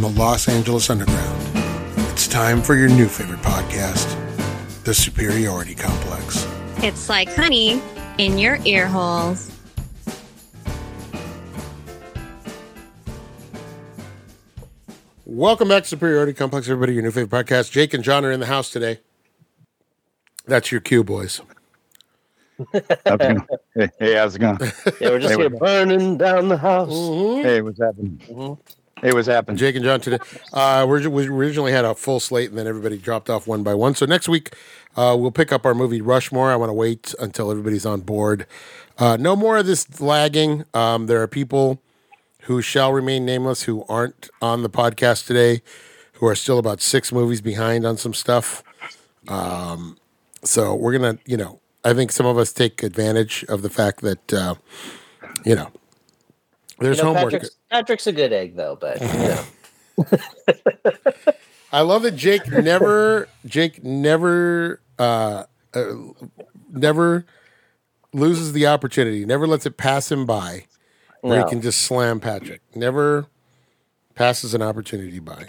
from the Los Angeles Underground. It's time for your new favorite podcast, The Superiority Complex. It's like honey in your ear holes. Welcome back to Superiority Complex, everybody. Your new favorite podcast. Jake and John are in the house today. That's your cue, boys. Hey, hey, how's it going? Yeah, we're just Hey, here burning down the house. Hey, what's happening? Mhm. Hey, what's happening? Jake and John today. Uh, we originally had a full slate, and then everybody dropped off one by one. So next week, uh, we'll pick up our movie Rushmore. I want to wait until everybody's on board. Uh, no more of this lagging. Um, there are people who shall remain nameless who aren't on the podcast today, who are still about six movies behind on some stuff. Um, so we're gonna, you know, I think some of us take advantage of the fact that, uh, you know, there's You know, homework. Patrick's, Patrick's a good egg, though, but you know. I love that Jake never Jake never uh, uh never loses the opportunity, never lets it pass him by where No. he can just slam Patrick. Never passes an opportunity by.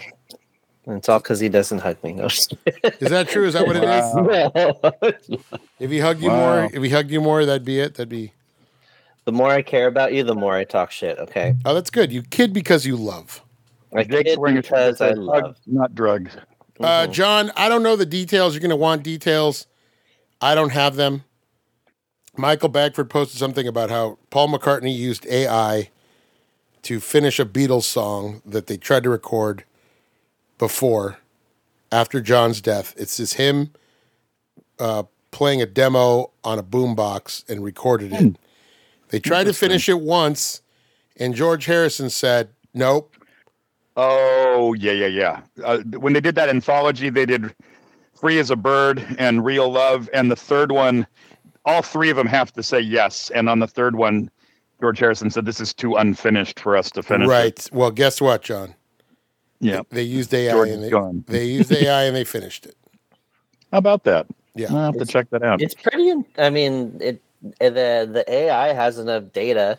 And it's all because he doesn't hug me. No, Is that true? Is that what it is? kidding. If he hugged you Wow. more, if he hugged you more, that'd be it. That'd be the more I care about you, the more I talk shit. Okay, oh, that's good. You kid because you love. I Jake's kid a shirt because that I says love. hugs, not drugs. Uh, Mhm. John, I don't know the details. You're going to want details. I don't have them. Michael Bagford posted something about how Paul McCartney used AI to finish a Beatles song that they tried to record before, after John's death. It's just him uh, playing a demo on a boombox and recorded it. They tried to finish it once, and George Harrison said, "Nope." Oh, yeah, yeah, yeah. Uh, when they did that anthology, they did Free as a Bird and Real Love. And the third one, all three of them have to say yes. And on the third one, George Harrison said, This is too unfinished for us to finish. it." Right. Well, guess what, John? Yeah. They used AI George and they, gone. they used AI and they finished it. How about that? Yeah. I'll have to check that out. It's pretty. I mean, it the the AI has enough data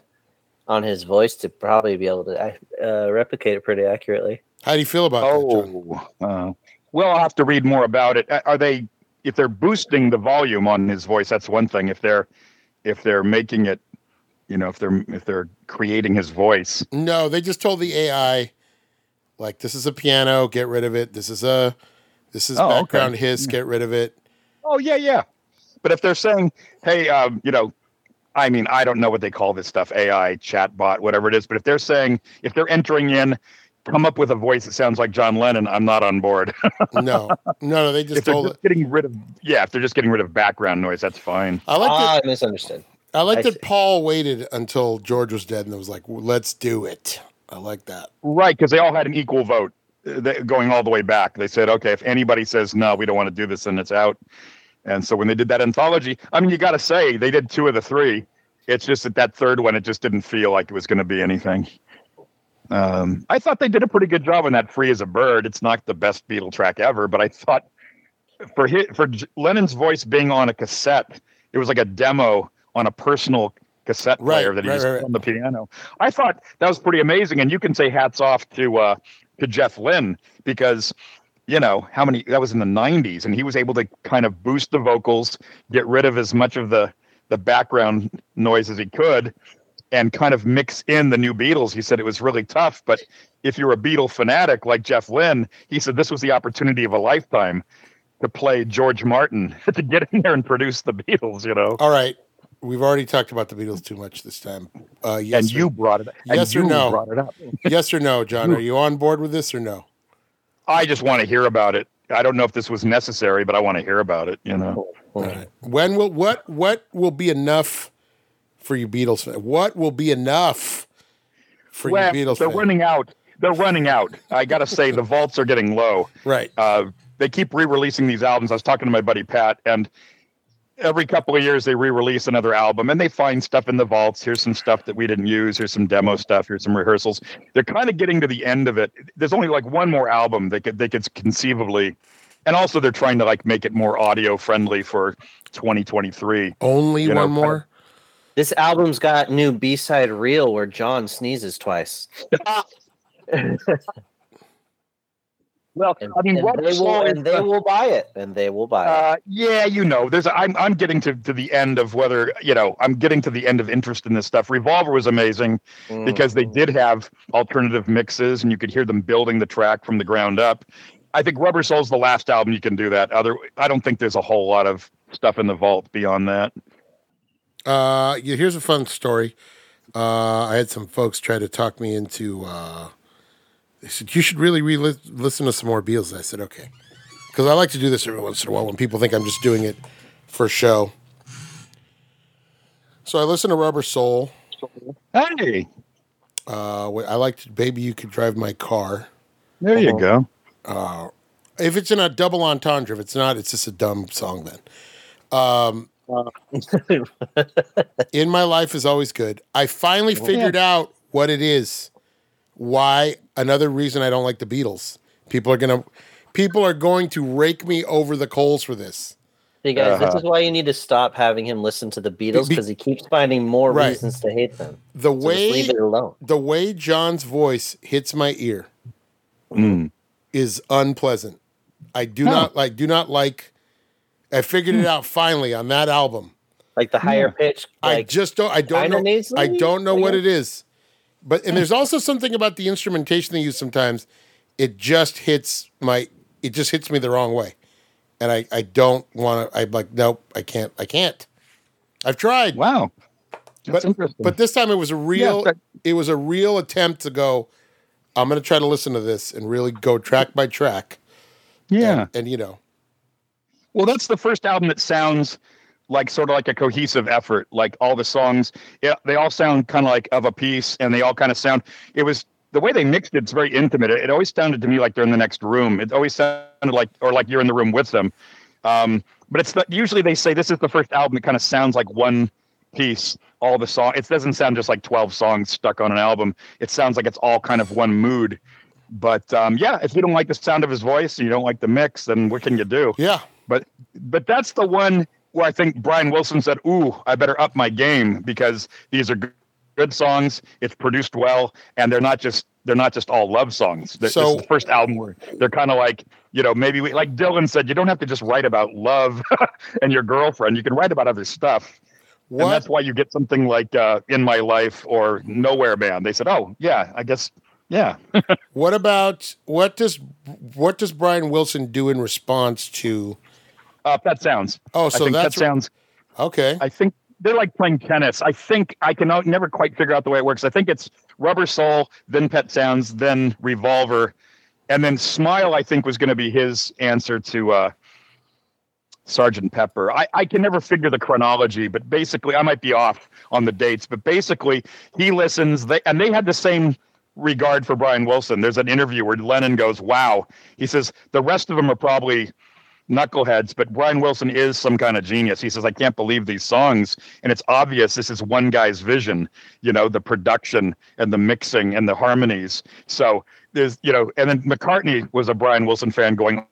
on his voice to probably be able to uh, replicate it pretty accurately. How do you feel about that, Oh, uh, well, I'll have to read more about it. Are they, if they're boosting the volume on his voice, that's one thing. If they're, if they're making it, you know, if they're if they're creating his voice, No, they just told the AI, like, this is a piano, get rid of it. This is a this is Oh, okay. background hiss, get rid of it. oh yeah, yeah. But if they're saying, hey, um, you know, I mean, I don't know what they call this stuff, AI, chatbot, whatever it is. But if they're saying, if they're entering in, come up with a voice that sounds like John Lennon, I'm not on board. No, no, no. They just if they're told just it. getting rid of, yeah, if they're just getting rid of background noise, that's fine. I like Ah, that. I misunderstood. I like I that see. Paul waited until George was dead and was like, "Let's do it." I like that. Right, because they all had an equal vote uh, going all the way back. They said, okay, if anybody says no, we don't want to do this, and it's out. And so when they did that anthology, I mean, you got to say they did two of the three. It's just that that third one, it just didn't feel like it was going to be anything. Um, I thought they did a pretty good job on that "Free as a Bird." It's not the best Beatle track ever, but I thought for his, for Lennon's voice being on a cassette, it was like a demo on a personal cassette Right, player that he right, right, right. on the piano. I thought that was pretty amazing, and you can say hats off to uh, to Jeff Lynne because you know how many that was in the 90s and he was able to kind of boost the vocals get rid of as much of the the background noise as he could and kind of mix in the new beatles he said it was really tough but if you're a beatle fanatic like jeff lynne he said this was the opportunity of a lifetime to play george martin to get in there and produce the beatles you know All right, we've already talked about the Beatles too much this time. Uh, yes, and or- you brought it and Yes or no? brought it up yes or no, John? Are you on board with this or no? I just want to hear about it i don't know if this was necessary but i want to hear about it you know All right. When will what what will be enough for you Beatles? fan- What will be enough for well, you Beatles? they're fan? running out they're running out i gotta say the vaults are getting low right. uh, they keep re-releasing these albums. I was talking to my buddy Pat, and every couple of years they re-release another album, and they find stuff in the vaults. Here's some stuff that we didn't use. Here's some demo stuff. Here's some rehearsals. They're kind of getting to the end of it. There's only like one more album they could they could conceivably, and also they're trying to like make it more audio friendly for 2023. Only you one know, more. This album's got new B side reel where John sneezes twice. Well, And, I mean, and Rubber they will, Soul and they the- will buy it, and they will buy it. Uh, yeah, you know, there's. A, I'm I'm getting to, to the end of whether you know. I'm getting to the end of interest in this stuff. Revolver was amazing because they Mhm. did have alternative mixes and you could hear them building the track from the ground up. I think Rubber Soul's the last album you can do that. Other, I don't think there's a whole lot of stuff in the vault beyond that. Uh, yeah, here's a fun story. Uh, I had some folks try to talk me into. Uh, they said you should really re listen to some more Beatles. I said okay, because I like to do this every once in a while when people think I'm just doing it for show. So I listen to Rubber Soul. Hey, Uh, I liked "Baby You Could Drive My Car." there you go. If it's in a double entendre, if it's not, it's just a dumb song. Then in my life is always good. I finally figured out what it is. Why another reason I don't like the Beatles. People are gonna people are going to rake me over the coals for this. Hey guys, this Uh-huh. is why you need to stop having him listen to the Beatles because he keeps finding more Right. reasons to hate them. The So just way leave it alone. the way John's voice hits my ear Mm. is unpleasant. I do Oh. not like do not like I figured it out finally on that album. Like the higher pitch, I just don't I don't know I don't know what it is. But and there's also something about the instrumentation they use sometimes. It just hits my it just hits me the wrong way. And I, I don't want to I'm like, nope, I can't I can't. I've tried. Wow, that's But, interesting. but this time it was a real that- it was a real attempt to go, I'm gonna try to listen to this and really go track by track. yeah. And, and you know, Well, that's the first album that sounds like sort of like a cohesive effort. Like all the songs, yeah, they all sound kind of like of a piece, and they all kind of sound. It was the way they mixed it. It's very intimate. It, it always sounded to me like they're in the next room. It always sounded like, or like you're in the room with them. Um, but it's not, usually they say this is the first album that kind of sounds like one piece. All the song. It doesn't sound just like twelve songs stuck on an album. It sounds like it's all kind of one mood. But um, yeah, if you don't like the sound of his voice and you don't like the mix, then what can you do? yeah. But but that's the one where I think Brian Wilson said, "Ooh, I better up my game because these are good, songs. It's produced well, and they're not just they're not just all love songs. This So- is the first album where they're kind of like you know maybe we, like Dylan said, you don't have to just write about love and your girlfriend. You can write about other stuff." And that's why you get something like uh, "In My Life" or "Nowhere Man." They said, "Oh, yeah, I guess, yeah." What about what does what does Brian Wilson do in response to? Uh, Pet Sounds. Oh, so that's Pet Sounds. okay. I think they're like playing tennis. I think I can never quite figure out the way it works. I think it's Rubber Soul, then Pet Sounds, then Revolver, and then Smile. I think was going to be his answer to uh, Sergeant Pepper. I, I can never figure the chronology, but basically, I might be off on the dates. But basically, he listens. They and they had the same regard for Brian Wilson. There's an interview where Lennon goes, "Wow," he says. The rest of them are probably knuckleheads, but Brian Wilson is some kind of genius. He says, I can't believe these songs. And it's obvious this is one guy's vision, you know, the production and the mixing and the harmonies. So there's, you know, and then McCartney was a Brian Wilson fan going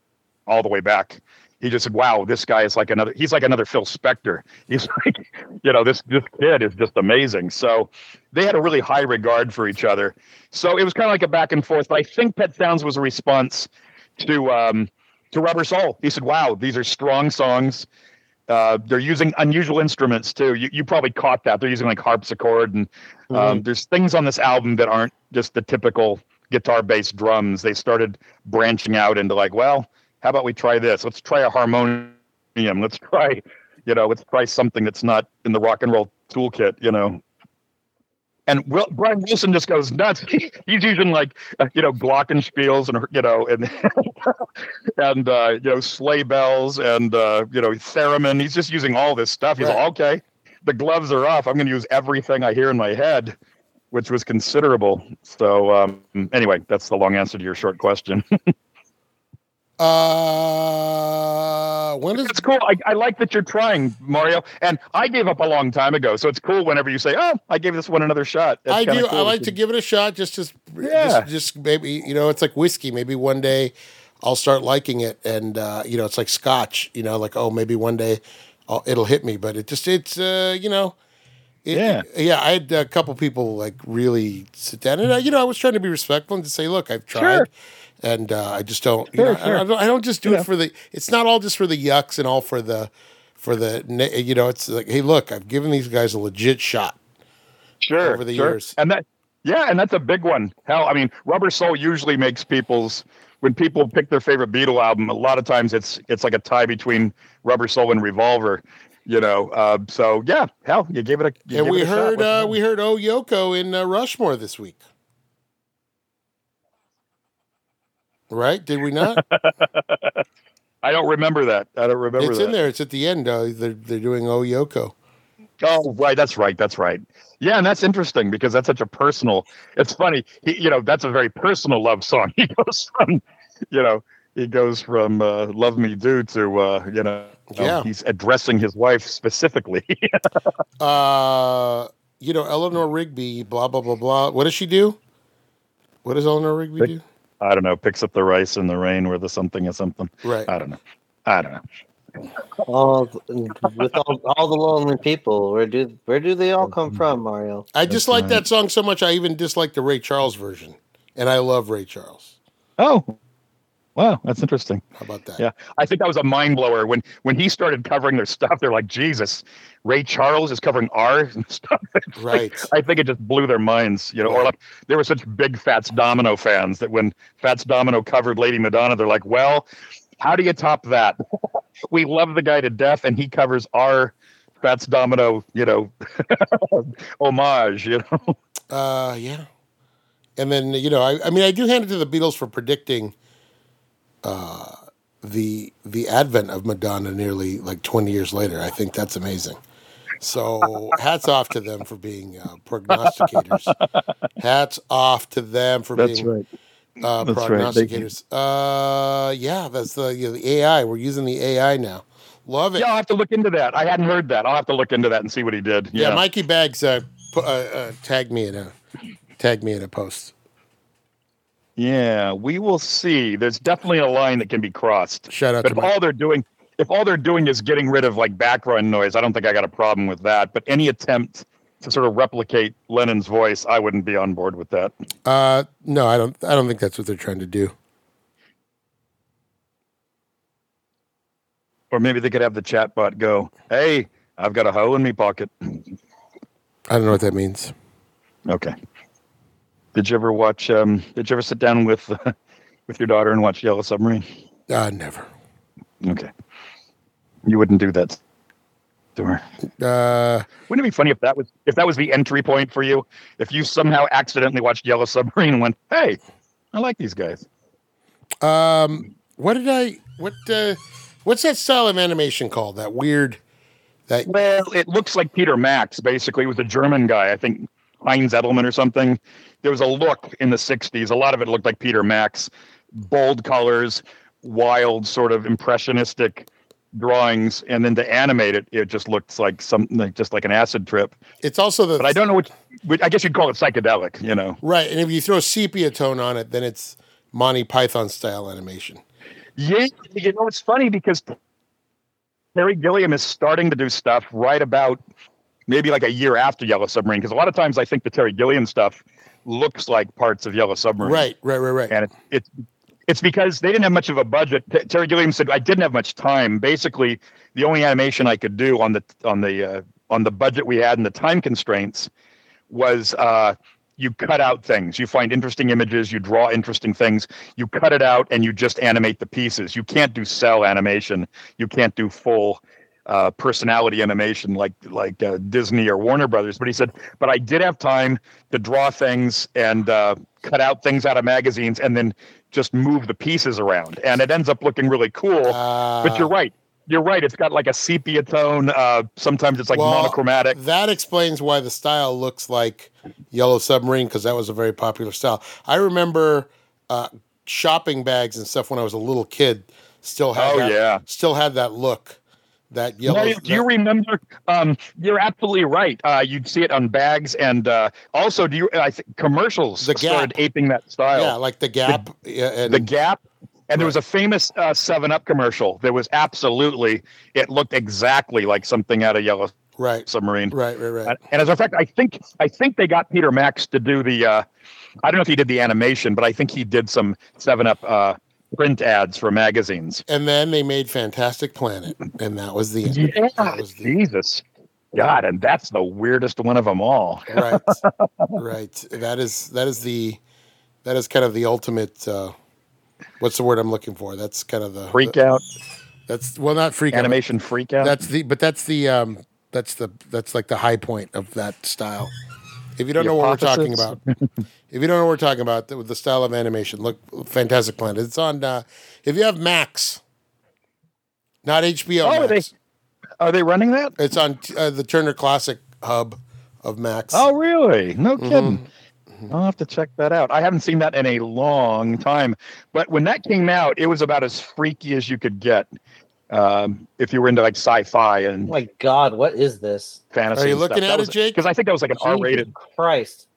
all the way back. He just said, Wow, this guy is like another he's like another Phil Spector. He's like, you know, this this kid is just amazing. So they had a really high regard for each other. So it was kind of like a back and forth. But I think Pet Sounds was a response to um to Rubber Soul. He said, "Wow, these are strong songs. Uh, they're using unusual instruments too. You, you probably caught that. They're using like harpsichord, and um, there's things on this album that aren't just the typical guitar-based drums. They started branching out into like, well, how about we try this? Let's try a harmonium. Let's try, you know, let's try something that's not in the rock and roll toolkit. You know." And Will, Brian Wilson just goes nuts. He's using like, uh, you know, glockenspiels and you know, and and uh, you know sleigh bells and uh, you know theremin. He's just using all this stuff. He's Right. like, okay, the gloves are off. I'm going to use everything I hear in my head, which was considerable. So um, anyway, that's the long answer to your short question. Uh, when it's cool. I, I like that you're trying, Mario. And I gave up a long time ago, so it's cool whenever you say, "Oh, I gave this one another shot." That's I do. cool I like to give it a shot. Just, just, Yeah. just, just maybe you know, it's like whiskey. Maybe one day I'll start liking it, and uh, you know, it's like scotch. You know, like oh, maybe one day I'll, it'll hit me. But it just, it's uh, you know, it- Yeah. yeah. I had a couple people like really sit down, and I, you know, I was trying to be respectful and to say, look, I've tried. Sure. And uh, I just don't. You Sure, know, I, sure. I don't, I don't just do Yeah. it for the. It's not all just for the yucks and all for the, for the. You know, it's like, hey, look, I've given these guys a legit shot. sure over the sure. years. and that yeah and that's a big one hell i mean rubber soul usually makes people's when people pick their favorite beatle album a lot of times it's it's like a tie between rubber soul and revolver you know uh, so yeah hell you gave it a you and gave we it a heard What's uh, we heard Oh Yoko in uh, Rushmore this week. Right? Did we not? i don't remember that i don't remember it's that in there. It's at the end. Uh, they're they're doing Oh Yoko. Oh, right. That's right. That's right. Yeah, and that's interesting because that's such a personal. It's funny. He, you know, that's a very personal love song. He goes from, you know, he goes from uh, "Love Me Do" to, uh, you know, Yeah. he's addressing his wife specifically. Uh, you know, Eleanor Rigby. Blah blah blah blah. What does she do? What does Eleanor Rigby do? I don't know. Picks up the rice in the rain, where the something is something. Right. I don't know. I don't know. All with all, all the lonely people. Where do where do they all come mm-hmm. from, Mario? I That's dislike right. that song so much. I even dislike the Ray Charles version, and I love Ray Charles. Oh, wow. That's interesting. How about that? Yeah, I think that was a mind blower when when he started covering their stuff. They're like, Jesus, Ray Charles is covering our stuff. It's like- Right. I think it just blew their minds, you know. Or like they were such big Fats Domino fans that when Fats Domino covered Lady Madonna, they're like, "Well, how do you top that? we love the guy to death, and he covers our Fats Domino, you know, homage, you know." Uh, yeah. And then you know, I, I mean, I do hand it to the Beatles for predicting uh, the the advent of Madonna nearly like twenty years later. I think that's amazing. So hats off to them for being uh, prognosticators. hats off to them for being right. uh, That's right. Prognosticators. Uh, yeah, that's the you know, the AI. We're using the AI now. Love it. Yeah, I'll have to look into that. I hadn't heard that. I'll have to look into that and see what he did. Yeah, Yeah, Mikey Bags uh, pu- uh, uh, tagged me in a tagged me in a post. Yeah, we will see. There's definitely a line that can be crossed. Shout out But to if all they're doing, if all they're doing is getting rid of like background noise, I don't think I got a problem with that. But any attempt to sort of replicate Lennon's voice, I wouldn't be on board with that. Uh, no, I don't. I don't think that's what they're trying to do. Or maybe they could have the chatbot go, "Hey, I've got a hoe in me pocket." I don't know what that means. Okay. Did you ever watch? Um, did you ever sit down with with your daughter and watch Yellow Submarine? Uh, never. Okay. You wouldn't do that to her. Uh, Wouldn't it be funny if that was if that was the entry point for you? If you somehow accidentally watched Yellow Submarine and went, "Hey, I like these guys." um, what did I? What? Uh, what's that style of animation called? That weird. That Well, it looks like Peter Max. Basically, it was a German guy. I think Heinz Edelmann or something. There was a look in the '60s. A lot of it looked like Peter Max. Bold colors, wild, sort of impressionistic drawings, and then to animate it, it just looks like something like just like an acid trip. it's also the But I don't know which. which I guess you'd call it psychedelic. You know. right. And if you throw sepia tone on it, then it's Monty Python style animation. Yeah, you know it's funny because Terry Gilliam is starting to do stuff right about maybe like a year after Yellow Submarine. Because a lot of times I think the Terry Gilliam stuff looks like parts of Yellow Submarine. Right. Right. Right. Right. And it, it's it's because they didn't have much of a budget. T- Terry Gilliam said I didn't have much time. Basically, the only animation I could do on the on the uh, on the budget we had and the time constraints was uh, you cut out things. You find interesting images, you draw interesting things, you cut it out, and you just animate the pieces. You can't do cell animation. You can't do full uh, personality animation like like uh, Disney or Warner Brothers. But he said, but I did have time to draw things and uh, cut out things out of magazines, and then just move the pieces around, and it ends up looking really cool. But you're right. You're right. It's got like a sepia tone. Uh, sometimes it's like Well, monochromatic. That explains why the style looks like Yellow Submarine because that was a very popular style. I remember uh, shopping bags and stuff when I was a little kid. Still had Oh, that, yeah. still had that look. That yellow. Mario, do you remember? Um, you're absolutely right. Uh, you'd see it on bags, and uh, also, do you? I think commercials The started Gap. aping that style. yeah, like the Gap yeah, and the Gap, and there was a famous uh, Seven Up commercial. There was absolutely. It looked exactly like something out of Yellow Right. submarine. Right. Right. Right. And, and as a fact, I think I think they got Peter Max to do the. Uh, I don't know if he did the animation, but I think he did some Seven Up uh, print ads for magazines. And then they made Fantastic Planet, and that was the end. That was the- Jesus, God, and that's the weirdest one of them all. right. Right. That is that is the that is kind of the ultimate. Uh, what's the word I'm looking for? That's kind of the Freak out, That's well, not freak out. animation freak out. That's the but that's the um that's the that's like the high point of that style. If you don't know what we're talking about, if you don't know what we're talking about the, the style of animation, look Fantastic Planet. It's on uh if you have Max, not HBO Oh, Max. Are they running that? It's on uh, the Turner Classic hub of Max. Oh, really? No Mm-hmm. kidding. I'll have to check that out. I haven't seen that in a long time. But when that came out, it was about as freaky as you could get. Um, if you were into like sci-fi and Oh my God, what is this? fantasy. Are you looking at it, Jake? Because I think that was like an Jesus R-rated. Christ.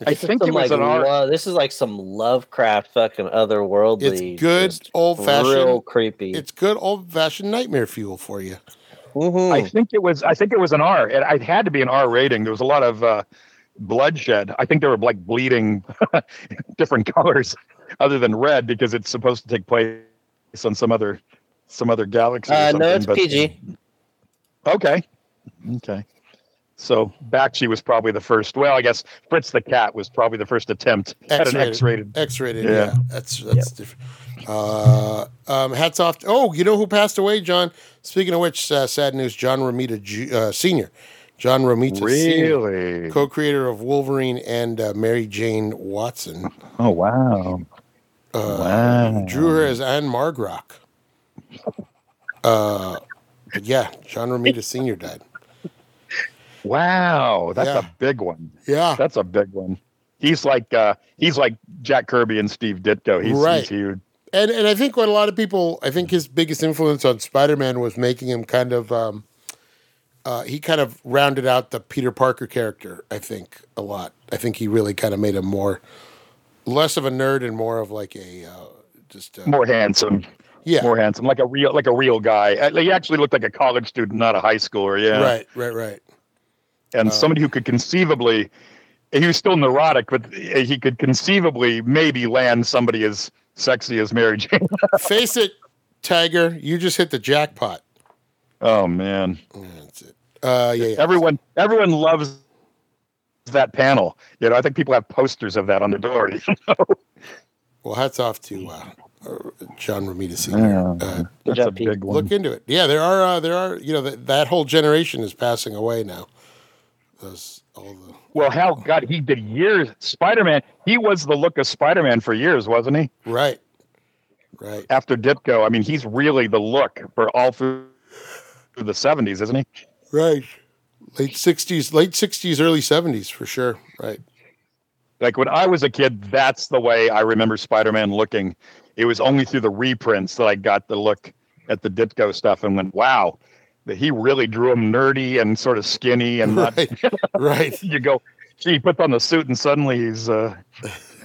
I This is think it was like, an R. lo- This is like some Lovecraft fucking otherworldly. It's good just old Real fashioned. creepy. It's good old fashioned nightmare fuel for you. Mhm. I think it was. I think it was an R. It, it had to be an R rating. There was a lot of uh, bloodshed. I think they were like bleeding different colors other than red because it's supposed to take place on some other some other galaxy. or uh, no, it's but- PG. Okay. Okay. So Bakshi was probably the first. Well, I guess Fritz the cat was probably the first attempt at an X-rated. X-rated. X-rated. Yeah, Yeah. that's that's different. Uh, um, hats off. oh, you know who passed away, John? Speaking of which, uh, sad news: John Romita Ju- uh, Senior. John Romita Senior, co-creator of Wolverine and uh, Mary Jane Watson, Oh wow. Uh, Wow. drew her as Ann-Margret. Uh, but yeah, John Romita Senior died. Wow, that's Yeah. a big one. Yeah, That's a big one. He's like uh he's like Jack Kirby and Steve Ditko. He's, Right. he's huge. and and I think what a lot of people, I think his biggest influence on Spider Man was making him kind of, um, uh, he kind of rounded out the Peter Parker character. I think a lot. I think he really kind of made him more, less of a nerd and more of like a uh, just uh, More handsome. yeah, More handsome. Like a real like a real guy. Uh, He actually looked like a college student, not a high schooler. Yeah. right, right, right. And Uh, somebody who could conceivably he was still neurotic, but he could conceivably maybe land somebody as sexy as Mary Jane. Face it, Tiger, you just hit the jackpot. oh man. That's it. Uh, yeah, yeah. Everyone everyone loves that panel. You know, I think people have posters of that on the door. you know? Well, hats off to uh, uh, John Romita Senior. Uh, That's a big one. look into it. Yeah, there are uh, there are you know that that whole generation is passing away now. Those all the Well, hell, God, he did years. Spider Man, he was the look of Spider Man for years, wasn't he? right, right. After Ditko, I mean, he's really the look for all through through the 70s, isn't he? Right. Late sixties, late sixties, early seventies for sure. Right. Like when I was a kid, that's the way I remember Spider Man looking. It was only through the reprints that I got the look at the Ditko stuff and went, wow, that he really drew him nerdy and sort of skinny and not. Right. right. You go, gee, he puts on the suit and suddenly he's. uh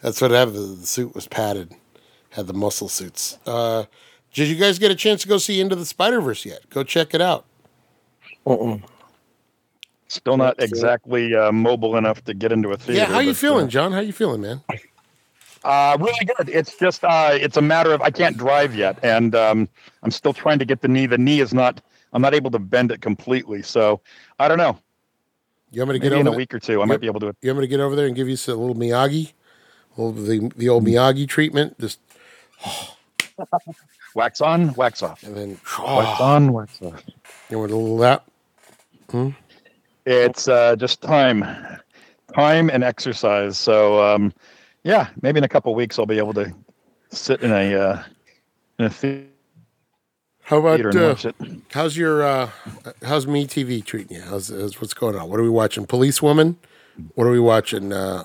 That's what happened. The, the suit was padded, had the muscle suits. Uh, did you guys get a chance to go see Into the Spider Verse yet? Go check it out. Mm-mm. Still not exactly uh, mobile enough to get into a theater. yeah. How you but, uh, feeling, John? How you feeling, man? Uh, really good. It's just uh, it's a matter of I can't drive yet, and um, I'm still trying to get the knee. The knee is not. I'm not able to bend it completely, so I don't know. You want me to get Maybe in a there? week or two, I might be able to. You want me to get over there and give you some little Miyagi, little the the old Miyagi treatment, just Wax on, wax off. and then Wax on, wax off. you want a little that. It's uh, just time, time and exercise. So um, yeah, maybe in a couple weeks I'll be able to sit in a uh, in a theater How about and uh, watch it. how's your uh, how's MeTV treating you? How's, how's what's going on? What are we watching? Police Woman. What are we watching? Uh,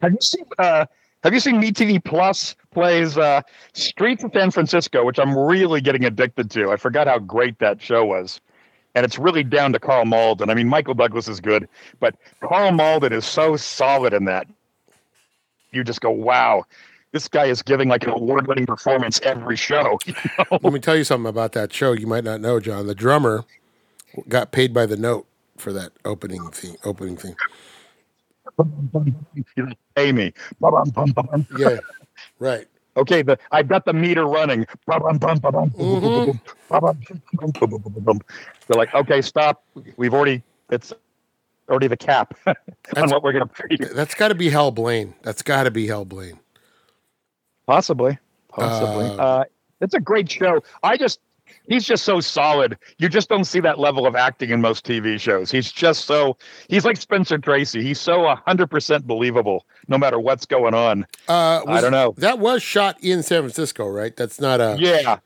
have you seen? Uh, have you seen MeTV Plus plays uh, Streets of San Francisco, which I'm really getting addicted to. I forgot how great that show was, and it's really down to Karl Malden. I mean, Michael Douglas is good, but Karl Malden is so solid in that. You just go, wow. this guy is giving like an award-winning performance every show. you know? Let me tell you something about that show you might not know, John. The drummer got paid by the note for that opening thing. Opening thing. He's like, Pay me. Ba-bum, bum, bum. Yeah, right. Okay, the I've got the meter running. Mhm. bum. They're like, okay, stop. We've already it's already the cap on That's- what we're gonna. That's got to be Hal Blaine. That's got to be Hal Blaine. Possibly. Possibly. Uh, Uh, it's a great show. I just he's just so solid. You just don't see that level of acting in most TV shows. He's just so he's like Spencer Tracy. He's so hundred percent believable no matter what's going on. Uh, I don't know. That was shot in San Francisco, right? That's not a. Yeah.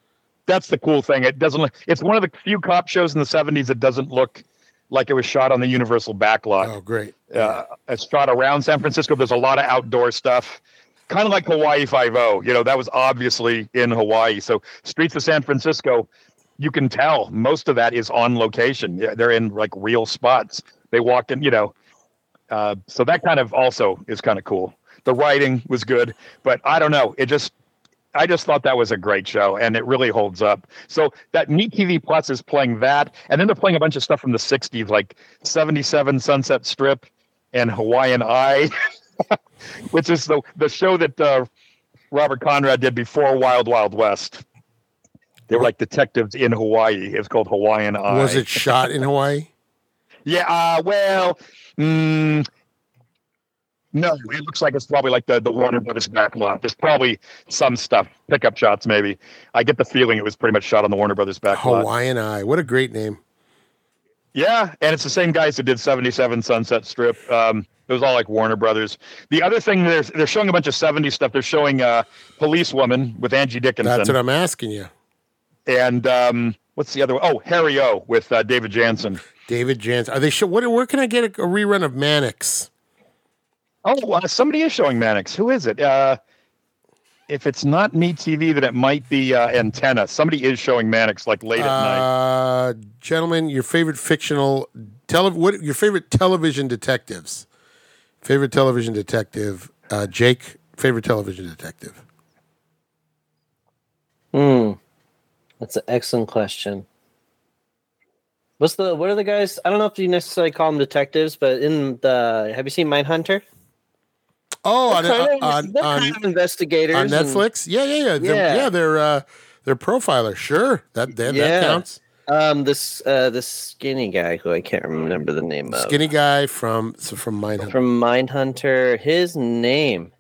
That's the cool thing. It doesn't look it's one of the few cop shows in the seventies that doesn't look like it was shot on the Universal backlot. Oh, great. uh, it's shot around San Francisco. There's a lot of outdoor stuff, kind of like Hawaii Five O. You know, that was obviously in Hawaii. So streets of San Francisco, you can tell most of that is on location. Yeah, they're in like real spots. They walk in, you know. Uh, so that kind of also is kind of cool. The writing was good, but I don't know. It just I just thought that was a great show, and it really holds up. So that MeTV Plus is playing that, and then they're playing a bunch of stuff from the '60s, like '77 Sunset Strip and Hawaiian Eye, which is the the show that uh, Robert Conrad did before Wild Wild West. They were like detectives in Hawaii. It was called Hawaiian Eye. Was it shot in Hawaii? Yeah. Uh, well, mm, no. It looks like it's probably like the the Warner Brothers back lot. There's probably some stuff, pickup shots, maybe. I get the feeling it was pretty much shot on the Warner Brothers back lot. Hawaiian Eye. What a great name. Yeah, and it's the same guys that did 77 Sunset Strip. Um, it was all like Warner Brothers. The other thing, they're, they're showing a bunch of 70s stuff. They're showing uh, Police Woman with Angie Dickinson. That's what I'm asking you. and um, what's the other one? Oh, Harry O with uh, David Janssen. David Jans. Are they show? What? Where can I get a, a rerun of Mannix? Oh, uh, somebody is showing Mannix. Who is it? Uh, if it's not MeTV, then it might be uh, Antenna. Somebody is showing Mannix like late at night. Uh, gentlemen, your favorite fictional tele what your favorite television detectives? Favorite television detective, uh, Jake. Favorite television detective. Hmm. That's an excellent question. What's the what are the guys? I don't know if you necessarily call them detectives, but in the have you seen Mindhunter? Oh, on, They're kind of- on, they're on, kind of investigators on and- Netflix. Yeah, yeah, yeah. They're, yeah. Yeah. they're uh, they're profiler. Sure, that that, that counts. um, this uh, this skinny guy who I can't remember the name of Skinny guy from so from Mindhunter. from Mindhunter. His name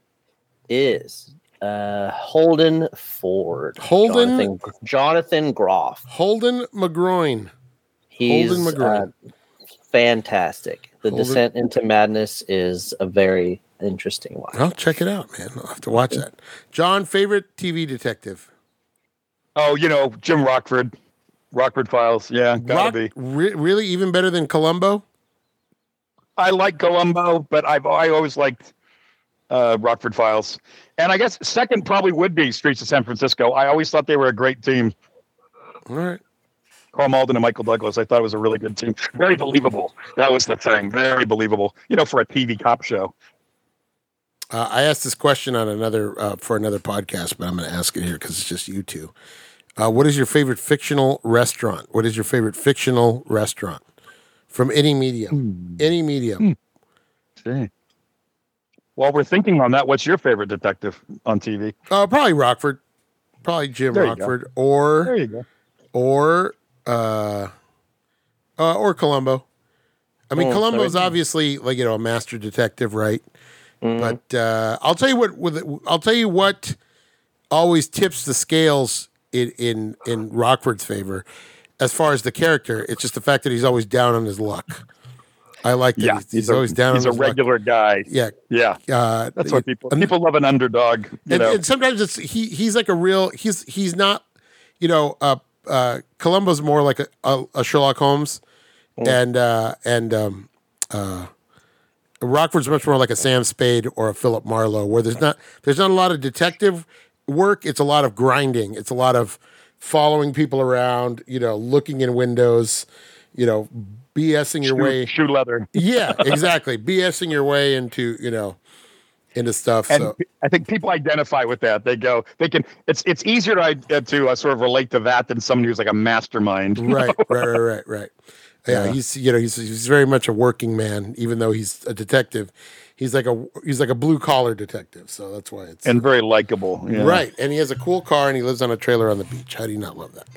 is uh, Holden Ford. Holden- Jonathan, Jonathan Groff. Holden McGroin. He's uh, fantastic. The Holden- Descent into Madness is a very interesting one. I'll check it out, man. I'll have to watch that. John, favorite TV detective. Oh, you know, Jim Rockford. Rockford Files. Yeah, gotta Rock- be. re- really, even better than Columbo. I like Columbo, but I've I always liked uh, Rockford Files. And I guess second probably would be Streets of San Francisco. I always thought they were a great team. All right. Karl Malden and Michael Douglas. I thought it was a really good team. Very believable. That was the thing. Very believable. You know, for a TV cop show. Uh, I asked this question on another uh, for another podcast, but I'm going to ask it here because it's just you two. Uh, what is your favorite fictional restaurant? What is your favorite fictional restaurant from any medium? Any medium. While we're thinking on that, what's your favorite detective on TV? Uh, probably Rockford. Probably Jim There. Rockford or There you go. or uh, uh, or Columbo. I mean, Oh, Columbo's sorry. obviously like you know a master detective, right? Mhm. But uh, I'll tell you what. With I'll tell you what always tips the scales in in in Rockford's favor, as far as the character. It's just the fact that he's always down on his luck. I like that Yeah, he's, he's a, always down. He's on a his luck. regular guy. Yeah, Yeah, uh, that's what people people love an underdog. You and, know, and sometimes it's he he's like a real he's he's not you know uh uh Columbo's more like a, a, a Sherlock Holmes and uh and um uh Rockford's much more like a Sam Spade or a Philip Marlowe where there's not there's not a lot of detective work it's a lot of grinding it's a lot of following people around you know looking in windows you know BSing your shoe, way shoe leather. yeah, exactly. BSing your way into, you know, into stuff. and so I think people identify with that. They go, they can. It's it's easier to uh, to uh, sort of relate to that than someone who's like a mastermind. right, right, right, right, right. Yeah, Yeah. he's you know he's he's very much a working man, even though he's a detective. He's like a he's like a blue collar detective, so that's why it's and very likable. yeah. right. And he has a cool car, and he lives on a trailer on the beach. How do you not love that?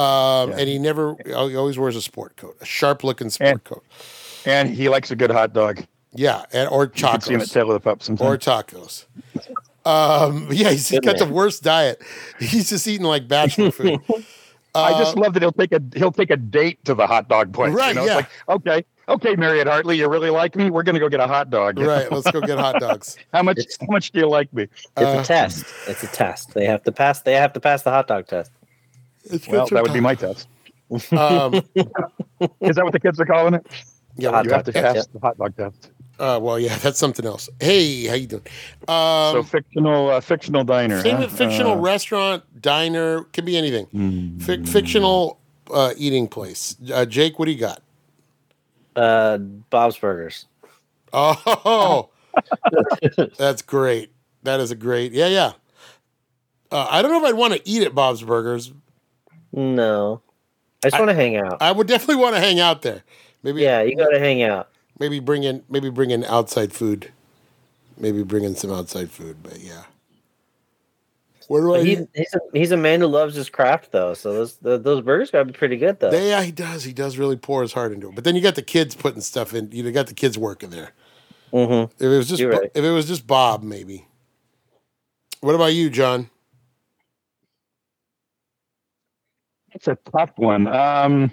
Um, Yeah. And he never he always wears a sport coat, a sharp looking sport And- coat. And he likes a good hot dog. Yeah, and or You can see him at Tail of the Pup or sometimes. tacos. Um, yeah, he's, he's Good got the worst diet. He's just eating like bachelor food. I just Uh, love that he'll take a he'll take a date to the hot dog place. Right, You know? yeah. It's like, okay, okay, Mariette Hartley, you really like me? We're gonna go get a hot dog. right. Let's go get hot dogs. How much It's- how much do you like me? It's Uh, a test. It's a test. They have to pass. They have to pass the hot dog test. Well, that would be my test. Um, Is that what the kids are calling it? yeah, you have to dog test, pass the hot dog test. Uh, well, yeah, that's something else. Hey, how you doing? Um, so fictional uh, fictional diner. same huh? with fictional Uh, restaurant, diner, can be anything. mm, Fic- fictional uh, eating place. Uh, Jake, what do you got? Uh, Bob's Burgers. Oh, that's great. That is a great. Yeah, yeah. Uh, I don't know if I'd want to eat at Bob's Burgers. No, I just want to hang out. I would definitely want to hang out there. Maybe, yeah, you got to hang out. Maybe bring in, maybe bring in outside food. Maybe bring in some outside food. But yeah. Where do I? He's he's a, he's a man who loves his craft though, so those the, those burgers got to be pretty good though. They, yeah, he does. He does really pour his heart into it. But then you got the kids putting stuff in. You got the kids working there. hmm If it was just right. if it was just Bob, maybe. What about you, John? It's a tough one. Um,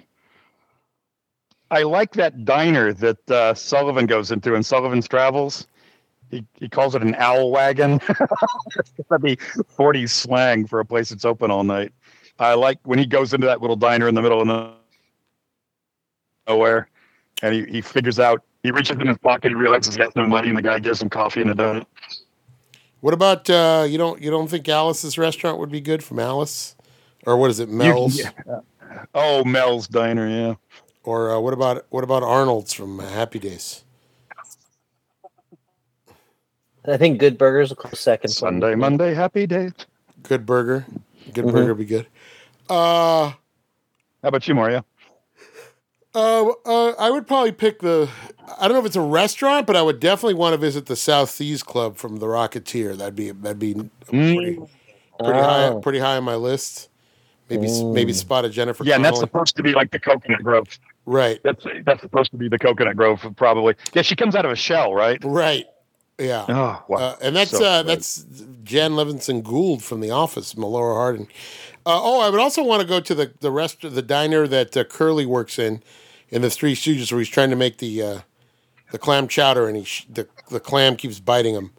I like that diner that uh, Sullivan goes into in Sullivan's Travels. He he calls it an owl wagon. That'd be 40s slang for a place that's open all night. I like when he goes into that little diner in the middle of nowhere, and he, he figures out. He reaches in his pocket. He realizes he has no money, and the guy gives him coffee and a donut. What about uh, you don't you don't think Alice's restaurant would be good from Alice, or what is it, Mel's? yeah. Oh, Mel's Diner, yeah. Or uh, what about what about Arnold's from uh, Happy Days? I think Good Burgers will close second. for me. Sunday, Monday, happy day. Good Burger, Good Mhm. Burger would be good. Uh, How about you, Mario? uh, uh, I would probably pick the. I don't know if it's a restaurant, but I would definitely want to visit the South Seas Club from The Rocketeer. That'd be that'd be pretty, Mm. pretty high Oh. pretty high on my list. Maybe Mm. maybe spot a Jennifer. Yeah, and that's supposed to be like the Coconut Grove. Right, That's that's supposed to be the Coconut Grove, probably. Yeah, she comes out of a shell, right? right, yeah. Oh, wow. Uh, and that's So uh, that's Jan Levinson Gould from The Office, Melora Hardin. Uh, oh, I would also want to go to the the rest of the diner that uh, Curly works in, in the Three Stooges, where he's trying to make the uh, the clam chowder, and he sh- the the clam keeps biting him.